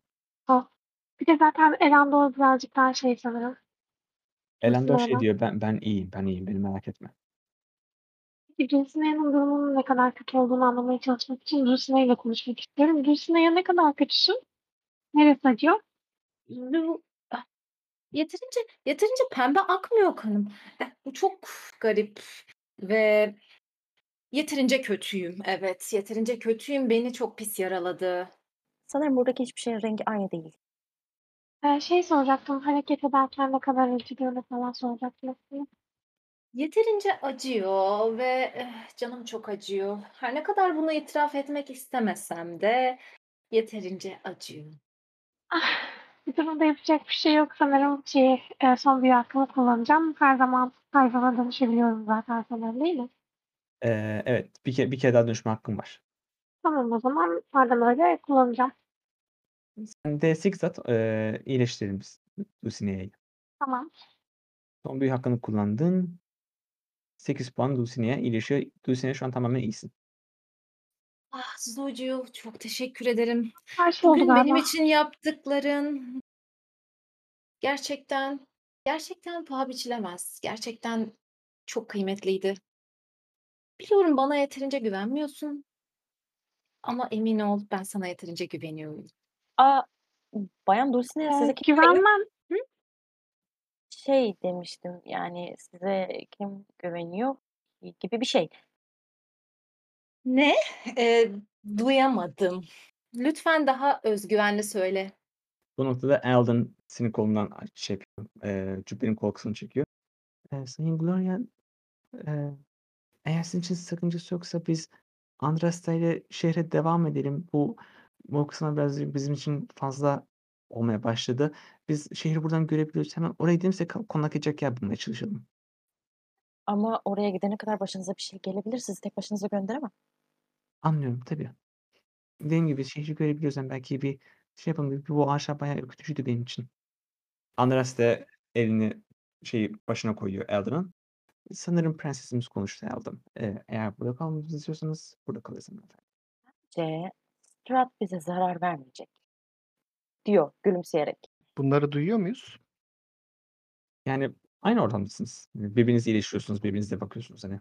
Bir de zaten Elandor birazcık daha şey sanırım. Elendor şey diyor ben ben iyiyim ben iyiyim beni merak etme. Dulcinea'nın durumunun ne kadar kötü olduğunu anlamaya çalışmak için Dulcinea ile konuşmak istiyorum. Dulcinea ne kadar kötüsün? Neresi acıyor? Bu- Yeterince yeterince pembe akmıyor kanım. Eh, Bu çok garip ve yeterince kötüyüm. Evet, yeterince kötüyüm. Beni çok pis yaraladı. Sanırım buradaki hiçbir şeyin rengi aynı değil. Ee, şey soracaktım. Hareket ederken ne kadar acıdığını falan soracaktım. Yeterince acıyor ve eh, canım çok acıyor. Her ne kadar bunu itiraf etmek istemesem de yeterince acıyor. Ah, bir durumda yapacak bir şey yok sanırım. Şey, e, son bir hakkımı kullanacağım. Her zaman hayvana dönüşebiliyorum zaten sanırım değil mi? Ee, evet bir kere bir kere daha dönüşme hakkın var. Tamam o zaman madem öyle kullanacağım. Sen D8 at e, iyileştirelim biz Dulcinea'yı. Tamam. Son büyü hakkını kullandın. 8 puan Dulcinea'ya iyileşiyor. Dulcinea şu an tamamen iyisin. Ah Zucu çok teşekkür ederim. Her şey oldu Bugün galiba. benim için yaptıkların gerçekten gerçekten paha biçilemez. Gerçekten çok kıymetliydi. Biliyorum bana yeterince güvenmiyorsun. Ama emin ol ben sana yeterince güveniyorum. Aa, Bayan Dulcinea Ee, size kim güvenmem. Şey demiştim yani size kim güveniyor gibi bir şey. Ne? Ee, duyamadım. Lütfen daha özgüvenli söyle. Bu noktada Alden senin kolundan şey yapıyor. E, cübbenin kolkasını çekiyor. E, Sayın Gloria e, eğer sizin için sakıncası yoksa biz Andraste ile şehre devam edelim. Bu bu kısımlar birazcık bizim için fazla olmaya başladı. Biz şehri buradan görebiliyoruz. Hemen oraya gidelim size ka konaklayacak yer bulmaya çalışalım. Ama oraya gidene kadar başınıza bir şey gelebilir. Sizi tek başınıza gönderemem. Anlıyorum tabii. Dediğim gibi şehri görebiliyoruz. Yani belki bir şey yapalım. Bu ağaçlar bayağı ürkütücüydü benim için. Andraste elini şeyi başına koyuyor Eldon'un. Sanırım prensesimiz konuştu Eldon. Eee, eğer burada kalmamızı istiyorsanız burada kalırız hanımefendi. Bence Strahd bize zarar vermeyecek. Diyor gülümseyerek. Bunları duyuyor muyuz? Yani aynı ortamdasınız. Birbirinizi iyileştiriyorsunuz, birbirinize bakıyorsunuz hani.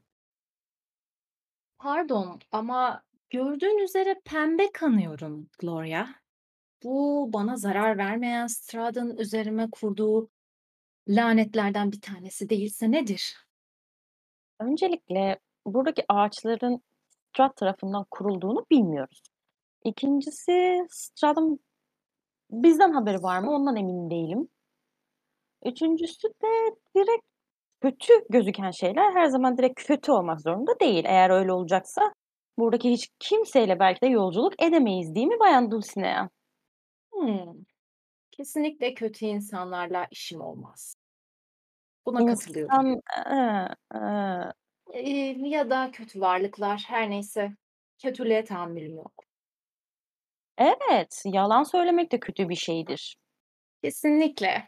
Pardon ama gördüğün üzere pembe kanıyorum Gloria. Bu bana zarar vermeyen Strahd'ın üzerime kurduğu lanetlerden bir tanesi değilse nedir? Öncelikle buradaki ağaçların Strahd tarafından kurulduğunu bilmiyoruz. İkincisi Strahd'ın bizden haberi var mı ondan emin değilim. Üçüncüsü de direkt kötü gözüken şeyler her zaman direkt kötü olmak zorunda değil. Eğer öyle olacaksa buradaki hiç kimseyle belki de yolculuk edemeyiz değil mi Bayan Dulcinea? Hımm. Kesinlikle kötü insanlarla işim olmaz. Buna katılıyorum. İnsan eee, eee, Eee, ya da kötü varlıklar, her neyse. Kötülüğe tahammülüm yok. Evet, yalan söylemek de kötü bir şeydir. Kesinlikle.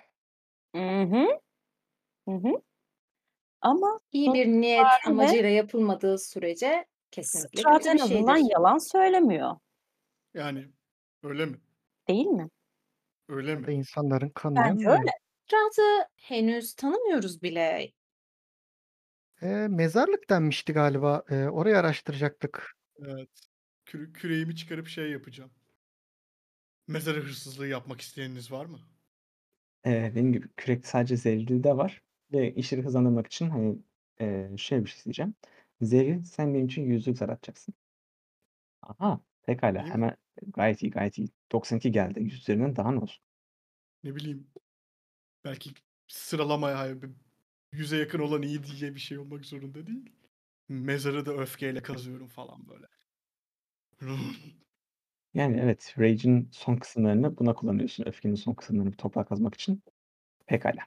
Hı hı. Hı hı. Ama İyi sonuç bir niyet itibariyle amacıyla yapılmadığı sürece kesinlikle kötü bir azından şeydir. yalan söylemiyor. Yani öyle mi? Değil mi? Öyle Ya da mi? insanların kanını Bence öyle. Strahd'ı henüz tanımıyoruz bile. Eee, mezarlık denmişti galiba. Eee, orayı araştıracaktık. Evet. Küre küreğimi çıkarıp şey yapacağım. Mezar hırsızlığı yapmak isteyeniniz var mı? Eee, dediğim gibi kürek sadece Zerrili'de var ve işleri hızlandırmak için, hani, eee, şöyle bir şey isteyeceğim. Zerrin sen benim için yüzlük zar atacaksın. Aha. İyi mi? Hemen gayet iyi, gayet iyi. 92 geldi. 100 üzerinden daha ne olsun? Ne bileyim. Belki sıralamaya hayır, bir 100'e yakın olan iyi diye bir şey olmak zorunda değil. Mezarı da öfkeyle kazıyorum falan böyle. Yani evet, Rage'in son kısımlarını buna kullanıyorsun. Öfkenin son kısımlarını toprağa kazmak için. Pekâlâ.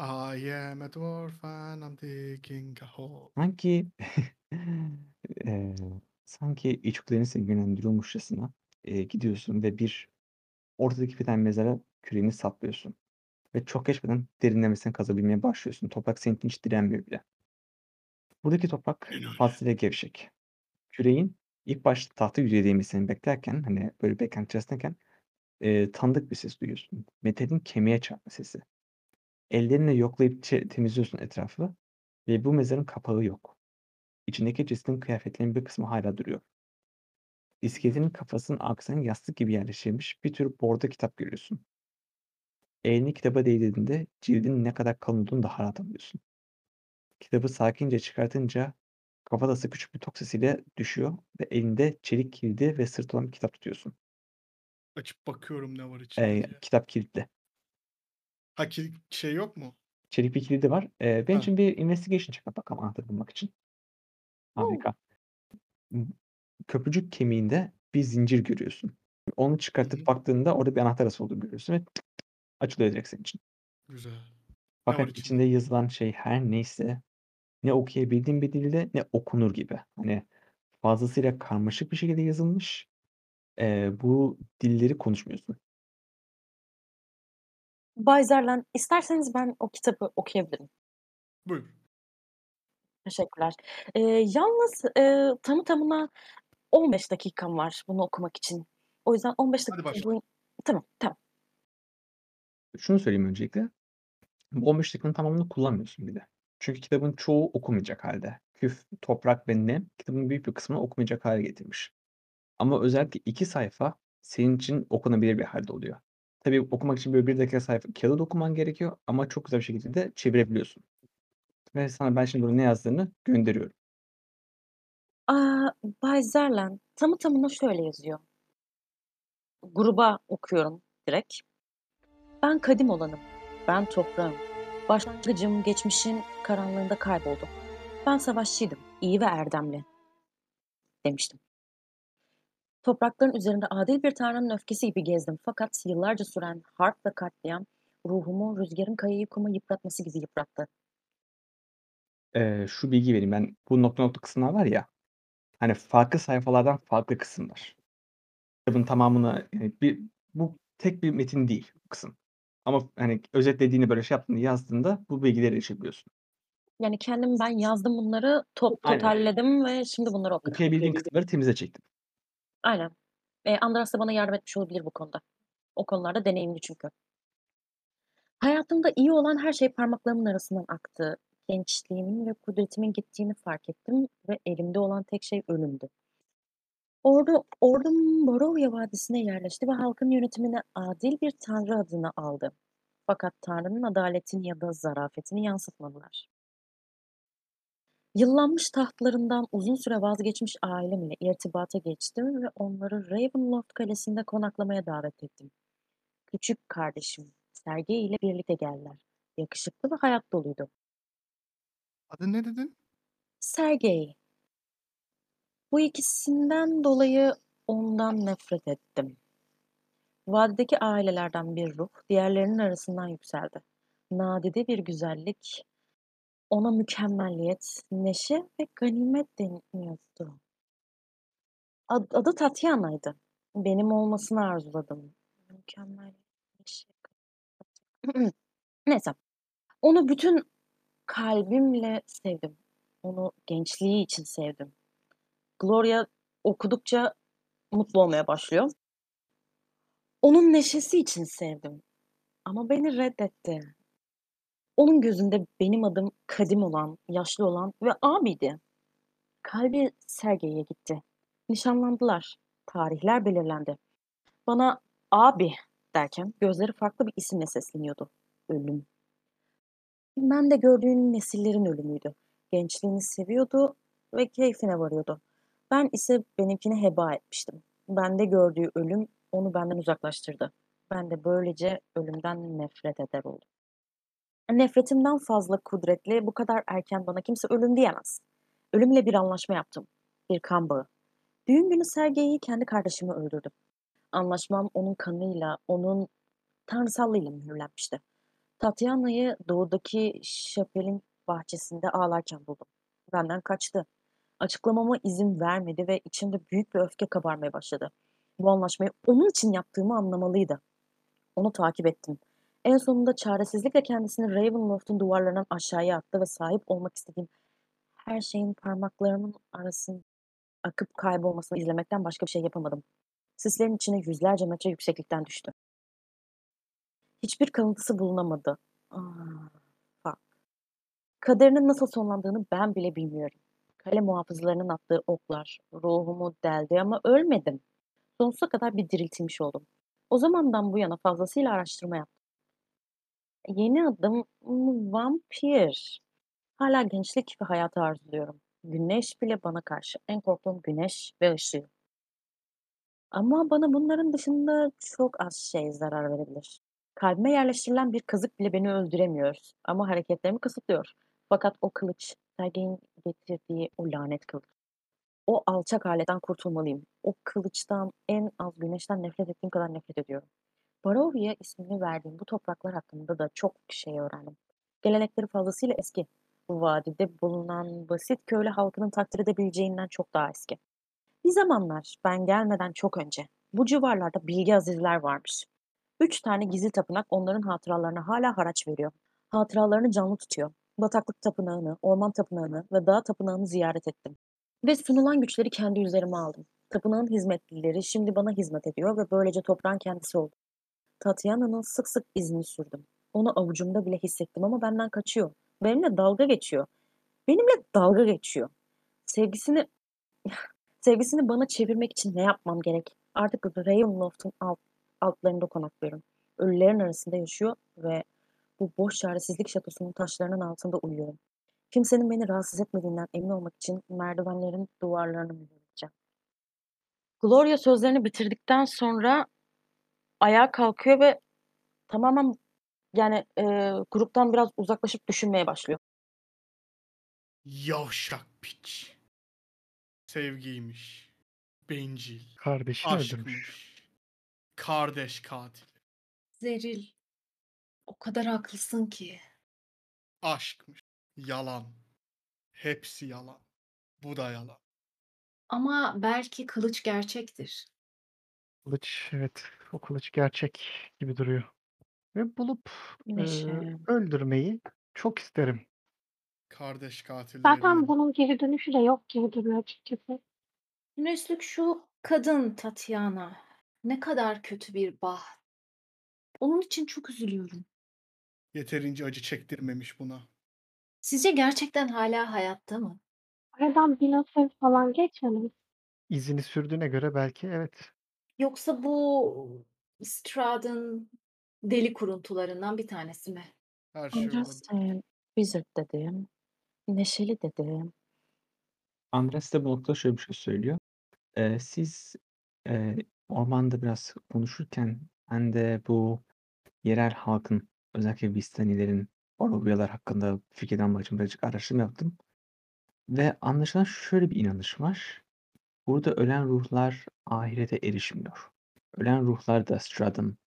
I am a dwarf and I'm digging a hole. Sanki [laughs] eee, sanki içgüdülerin seni yönlendiriyormuşçasına, eee, gidiyorsun ve bir ortadaki bir tane mezara küreğini saplıyorsun ve çok geçmeden derinlemesine kazabilmeye başlıyorsun. Toprak senin için hiç direnmiyor bile. Buradaki toprak Aynen öyle. fazlasıyla gevşek. Küreğin ilk başta tahta yüzeye değmesini beklerken, hani, böyle beklenti içerisindeyken, eee, tanıdık bir ses duyuyorsun. Metalin kemiğe çarpma sesi. Ellerinle yoklayıp temizliyorsun etrafı ve bu mezarın kapağı yok. İçindeki cesedin kıyafetlerinin bir kısmı hâlâ duruyor. İskeletin kafasının arkasına yastık gibi yerleştirilmiş bir tür bordo kitap görüyorsun. Elini kitaba değdirdiğinde cildinin ne kadar kalın olduğunu daha rahat anlıyorsun. Kitabı sakince çıkartınca kafatası küçük bir tok sesiyle düşüyor ve elinde çelik kilidi ve sırtı olan bir kitap tutuyorsun. Açıp bakıyorum ne var içinde diye. kitap kilitli. Ha ki şey yok mu? Çelik bir kilidi var. Eee, benim Ha. için bir investigation check yap bakalım anahtarı bulmak için. Hımm. Harika. Köprücük kemiğinde bir zincir görüyorsun. Onu Hı çıkartıp hı. baktığında orada bir anahtar asılı olduğunu görüyorsun ve açılıyor direkt senin için. Güzel. Ne var Fakat içinde? içinde yazılan şey her neyse ne okuyabildiğin bir dilde ne okunur gibi. Hani, fazlasıyla karmaşık bir şekilde yazılmış. Eee, bu dilleri konuşmuyorsun. Bay isterseniz ben o kitabı okuyabilirim. Buyur. Teşekkürler. Eee, yalnız, eee, tamı tamına 15 dakikam var bunu okumak için. O yüzden 15 Hadi dakika başla. boyun Tamam, tamam. Şunu söyleyeyim öncelikle. Bu 15 dakikanın tamamını kullanmıyorsun bir de. Çünkü kitabın çoğu okunmayacak hâlde. Küf, toprak ve nem kitabın büyük bir kısmını okumayacak hâle getirmiş. Ama özellikle 2 sayfa senin için okunabilir bir hâlde oluyor. Tabii okumak için böyle 1 dakika sayfa kâğıt okuman gerekiyor ama çok güzel bir şekilde de çevirebiliyorsun. Ve sana ben şimdi burada ne yazdığını gönderiyorum. Aaa, Bay Zerlen tamı tamına şöyle yazıyor. Gruba okuyorum direkt. Ben kadim olanım. Ben toprağım. Başlangıcım geçmişin karanlığında kayboldu. Ben savaşçıydım, iyi ve erdemli. demiştim. Toprakların üzerinde adil bir tanrının öfkesi gibi gezdim. Fakat yıllarca süren harp ve katliam ruhumu rüzgarın kayayı kuma yıpratması gibi yıprattı. Eee, şu bilgiyi vereyim ben. Bu nokta nokta kısımlar var ya, hani farklı sayfalardan farklı kısımlar. Kitabın tamamını, eee, bir bu tek bir metin değil bu kısım. Ama hani özetlediğini, böyle şey yaptığında, yazdığında bu bilgilere erişebiliyorsun. Yani kendim ben yazdım bunları, top Aynen. totalledim ve şimdi bunları okuyorum. Okuyabildiğin kısımları temize çektin. Aynen. Eee, Andras da bana yardım etmiş olabilir bu konuda. O konularda deneyimli çünkü. Hayatımda iyi olan her şey parmaklarımın arasından aktı. Gençliğimin ve kudretimin gittiğini fark ettim ve elimde olan tek şey ölümdü. Ordu, ordum Barovya Vadisi'ne yerleşti ve halkın yönetimine adil bir tanrı adını aldı. Fakat tanrının adaletini ya da zarafetini yansıtmadılar. Yıllanmış tahtlarından uzun süre vazgeçmiş ailem ile irtibata geçtim ve onları Ravenloft Kalesi'nde konaklamaya davet ettim. Küçük kardeşim Sergey ile birlikte geldiler. Yakışıklı ve hayat doluydu. Adı ne dedin? Sergey. Bu ikisinden dolayı ondan nefret ettim. Vadideki ailelerden bir ruh diğerlerinin arasından yükseldi. Nadide bir güzellik, ona mükemmelliyet, neşe ve ganimet deniyordu. Ad- adı Tatyana'ydı. Benim olmasını arzuladım. Mükemmel neşe. [clears throat] Neyse. Onu bütün kalbimle sevdim. Onu gençliği için sevdim. Gloria okudukça mutlu olmaya başlıyor. Onun neşesi için sevdim. Ama beni reddetti. Onun gözünde benim adım kadim olan, yaşlı olan ve abiydi. Kalbi Sergey'e gitti. Nişanlandılar. Tarihler belirlendi. Bana abi derken gözleri farklı bir isimle sesleniyordu. Ölüm. Ben de gördüğün nesillerin ölümüydü. Gençliğini seviyordu ve keyfine varıyordu. Ben ise benimkini heba etmiştim. Bende gördüğü ölüm onu benden uzaklaştırdı. Ben de böylece ölümden nefret eder oldum. Nefretimden fazla kudretli, bu kadar erken bana kimse ölüm diyemez. Ölümle bir anlaşma yaptım. Bir kan bağı. Düğün günü Sergey'i kendi kardeşimi öldürdüm. Anlaşmam onun kanıyla, onun tanrısallığıyla mühürlenmişti. Tatyana'yı doğudaki şapelin bahçesinde ağlarken buldum. Benden kaçtı. Açıklamama izin vermedi ve içimde büyük bir öfke kabarmaya başladı. Bu anlaşmayı onun için yaptığımı anlamalıydı. Onu takip ettim. En sonunda çaresizlikle kendisini Ravenloft'un duvarlarından aşağıya attı ve sahip olmak istediğim her şeyin parmaklarımın arasında akıp kaybolmasını izlemekten başka bir şey yapamadım. Sislerin içine yüzlerce metre yükseklikten düştü. Hiçbir kalıntısı bulunamadı. Aa, fuck. Kaderinin nasıl sonlandığını ben bile bilmiyorum. Kale muhafızlarının attığı oklar ruhumu deldi ama ölmedim. Sonsuza kadar bir diriltilmiş oldum. O zamandan bu yana fazlasıyla araştırma yaptım. Yeni adım vampir. Hala gençlik ve hayatı arzuluyorum. Güneş bile bana karşı. En korktuğum güneş ve ışığı. Ama bana bunların dışında çok az şey zarar verebilir. Kalbime yerleştirilen bir kazık bile beni öldüremiyor. Ama hareketlerimi kısıtlıyor. Fakat o kılıç, Sergey'in getirdiği o lanet kılıç. O alçak aletten kurtulmalıyım. O kılıçtan en az güneşten nefret ettiğim kadar nefret ediyorum. Barovia ismini verdiğim bu topraklar hakkında da çok şey öğrendim. Gelenekleri fazlasıyla eski. Bu vadide bulunan basit köylü halkının takdir edebileceğinden çok daha eski. Bir zamanlar ben gelmeden çok önce bu civarlarda bilgi azizler varmış. Üç tane gizli tapınak onların hatıralarına hala haraç veriyor. Hatıralarını canlı tutuyor. Bataklık tapınağını, orman tapınağını ve dağ tapınağını ziyaret ettim. Ve sunulan güçleri kendi üzerime aldım. Tapınağın hizmetlileri şimdi bana hizmet ediyor ve böylece toprağın kendisi oldu. Tatyana'nın sık sık izini sürdüm. Onu avucumda bile hissettim ama benden kaçıyor. Benimle dalga geçiyor. Benimle dalga geçiyor. Sevgisini [sighs] sevgisini bana çevirmek için ne yapmam gerek? Artık Ravenloft'un alt, altlarında konaklıyorum. Ölülerin arasında yaşıyor ve bu boş çaresizlik şatosunun taşlarının altında uyuyorum. Kimsenin beni rahatsız etmediğinden emin olmak için merdivenlerin duvarlarını mühürleyeceğim. Gloria sözlerini bitirdikten sonra ayağa kalkıyor ve tamamen yani e, gruptan biraz uzaklaşıp düşünmeye başlıyor. Yavşak piç. Sevgiymiş. Bencil. Kardeşini öldürmüş. Aşkmış. Kardeş katil. Zeril, o kadar haklısın ki. Aşkmış. Yalan. Hepsi yalan. Bu da yalan. Ama belki kılıç gerçektir. Kılıç evet o kılıç gerçek gibi duruyor. Ve bulup Neşe. öldürmeyi çok isterim. Kardeş katilleri. Zaten bunun geri dönüşü de yok gibi duruyor açıkçası. Üstelik şu kadın Tatiana. Ne kadar kötü bir baht. Onun için çok üzülüyorum. Yeterince acı çektirmemiş buna. Sizce gerçekten hala hayatta mı? Aradan bir nasıl falan geçmedi mi? İzini sürdüğüne göre belki evet. Yoksa bu Strahd'ın deli kuruntularından bir tanesi mi? Her şey olabilir. Andraste Wizard dedim. Neşeli dedim. Andres de bu noktada şöyle bir şey söylüyor. Eee, siz, eee, ormanda biraz konuşurken ben de bu yerel halkın özellikle Vistanilerin Orobiyalar hakkında fikir almak için birazcık araştırma yaptım. Ve anlaşılan şöyle bir inanış var. Burada ölen ruhlar ahirete erişmiyor. Ölen ruhlar da Strahd'ın,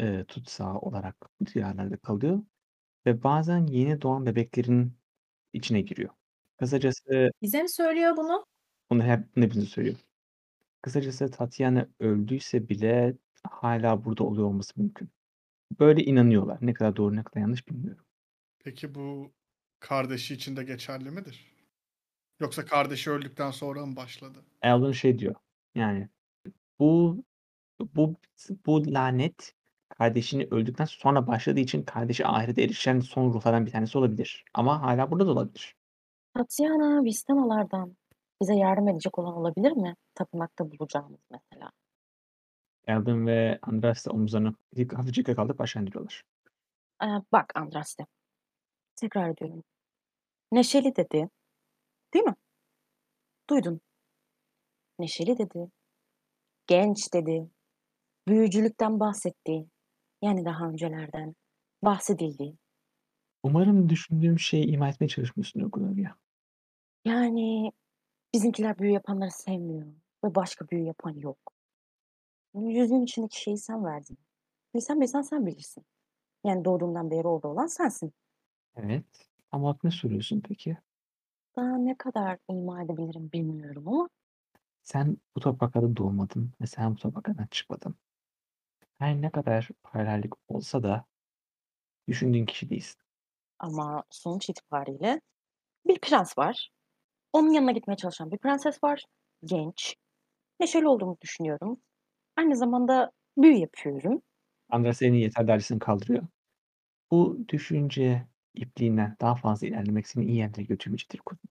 eee, tutsağı olarak diyarlarda kalıyor ve bazen yeni doğan bebeklerin içine giriyor. Kısacası Bize mi söylüyor bunu? Bunu hep bunu hepimize söylüyor. Kısacası Tatiana öldüyse bile hâlâ burada oluyor olması mümkün. Böyle inanıyorlar. Ne kadar doğru ne kadar yanlış bilmiyorum. Peki bu kardeşi için de geçerli midir? Yoksa kardeşi öldükten sonra mı başladı? Alan şey diyor, yani bu bu bu lanet kardeşini öldükten sonra başladığı için kardeşi ahirete erişen son ruhlardan bir tanesi olabilir ama hâlâ burada da olabilir. Tatiana Vistanalardan bize yardım edecek olan olabilir mi? Tapınakta bulacağımız mesela. Alden ve Andras da omuzlarını hafifçe kaldırıp aşağı indiriyorlar. Eee, bak Andraste. Tekrar ediyorum. Neşeli dedi. Değil mi? Duydun. Neşeli dedi. Genç dedi. Büyücülükten bahsetti. Yani daha öncelerden bahsedildi. Umarım düşündüğüm şeyi ima etmeye çalışmıyorsundur Gloria. Yani bizimkiler büyü yapanları sevmiyor ve başka büyü yapan yok. Yüzüğün içindeki şeyi sen verdin. Bilsen bilsen sen bilirsin. Yani doğduğundan beri orada olan sensin. Evet. Olarak ne soruyorsun peki? Daha ne kadar ima edebilirim bilmiyorum ama Sen bu topraklarda doğmadın ve sen bu topraklardan çıkmadın. Her ne kadar paralellik olsa da düşündüğün kişi değilsin. ama sonuç itibariyle bir prens var. Onun yanına gitmeye çalışan bir prenses var. Genç. Neşeli olduğumu düşünüyorum. Aynı zamanda büyü yapıyorum. Andras elini yeter dercisini kaldırıyor. Bu düşünce ipliğinden daha fazla ilerlemek seni iyi yerlere götürmeyecektir kuzum.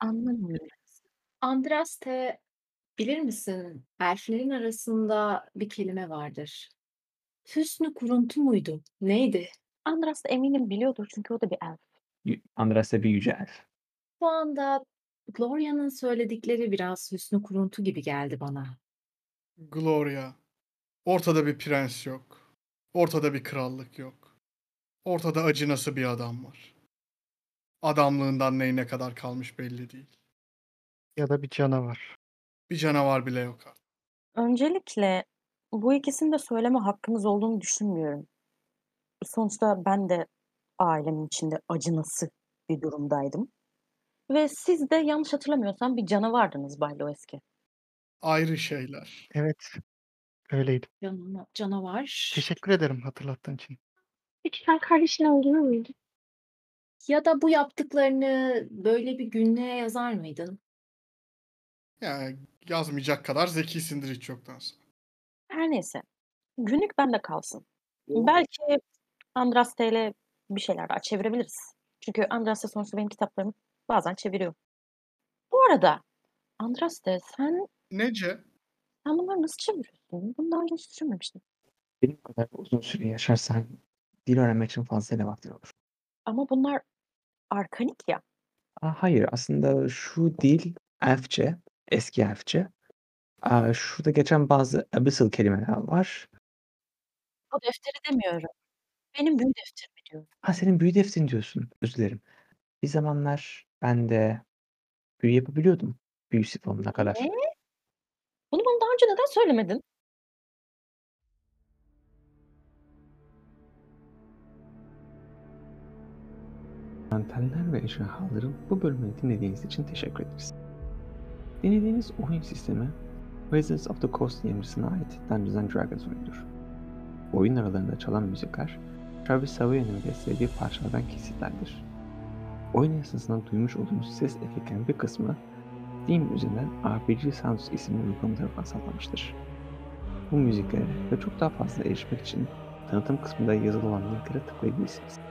Anlamıyorum. Andraste, bilir misin? Elflerin arasında bir kelime vardır. Hüsnü kuruntu muydu? Neydi? Andras da eminim biliyordur çünkü o da bir elf. Y- Andras da bir yüce elf. Şu anda Gloria'nın söyledikleri biraz hüsnü kuruntu gibi geldi bana. Gloria. Ortada bir prens yok. Ortada bir krallık yok. Ortada acınası bir adam var. Adamlığından neyine kadar kalmış belli değil. Ya da bir canavar. Bir canavar bile yok artık. Öncelikle bu ikisini de söyleme hakkınız olduğunu düşünmüyorum. Sonuçta ben de ailemin içinde acınası bir durumdaydım. Ve siz de yanlış hatırlamıyorsam bir canavardınız Bay Loeski. Ayrı şeyler. Evet. Öyleydi. Cana- canavar. Teşekkür ederim hatırlattığın için. Peki sen kardeşini öldürür müydün? Ya da bu yaptıklarını böyle bir günlüğe yazar mıydın? Yani yazmayacak kadar zekisindir hiç yoktansa. Her neyse. Günlük bende kalsın. Belki Andraste ile bir şeyler daha çevirebiliriz. Çünkü Andraste sonuçta benim kitaplarımı bazen çeviriyor. Bu arada Andraste sen, Nece? sen bunları nasıl çeviriyorsun? Bunu daha önce hiç düşünmemiştim. Benim kadar uzun süre yaşarsan dil öğrenmek için fazlasıyla vaktin olur. Ama bunlar arkanik ya. Aa, hayır aslında şu dil elfçe, eski elfçe. Aa, şurada geçen bazı abyssal kelimeler var. O defteri demiyorum. Benim büyü defterimi diyorum. Ha senin büyü defterin diyorsun. Özür dilerim. Bir zamanlar ben de Büyü yapabiliyordum. Büyü siffonuna kadar. Ne? Bunu bana daha önce neden söylemedin? Antenler ve ejderhaların bu bölümünü dinlediğiniz için teşekkür ederiz. Dinlediğiniz oyun sistemi Wizards of the Coast yayıncısına ait Dungeons and Dragons oyunudur. Oyun aralarında çalan müzikler Travis Savoy'un beslediği parçalardan kesitlerdir. Oyun esnasında duymuş olduğunuz ses efektlerinin bir kısmı Steam üzerinden RPG Sounds isimli uygulama tarafından sağlanmıştır. Bu müziklere ve çok daha fazla erişmek için tanıtım kısmında yazılı olan linklere tıklayabilirsiniz.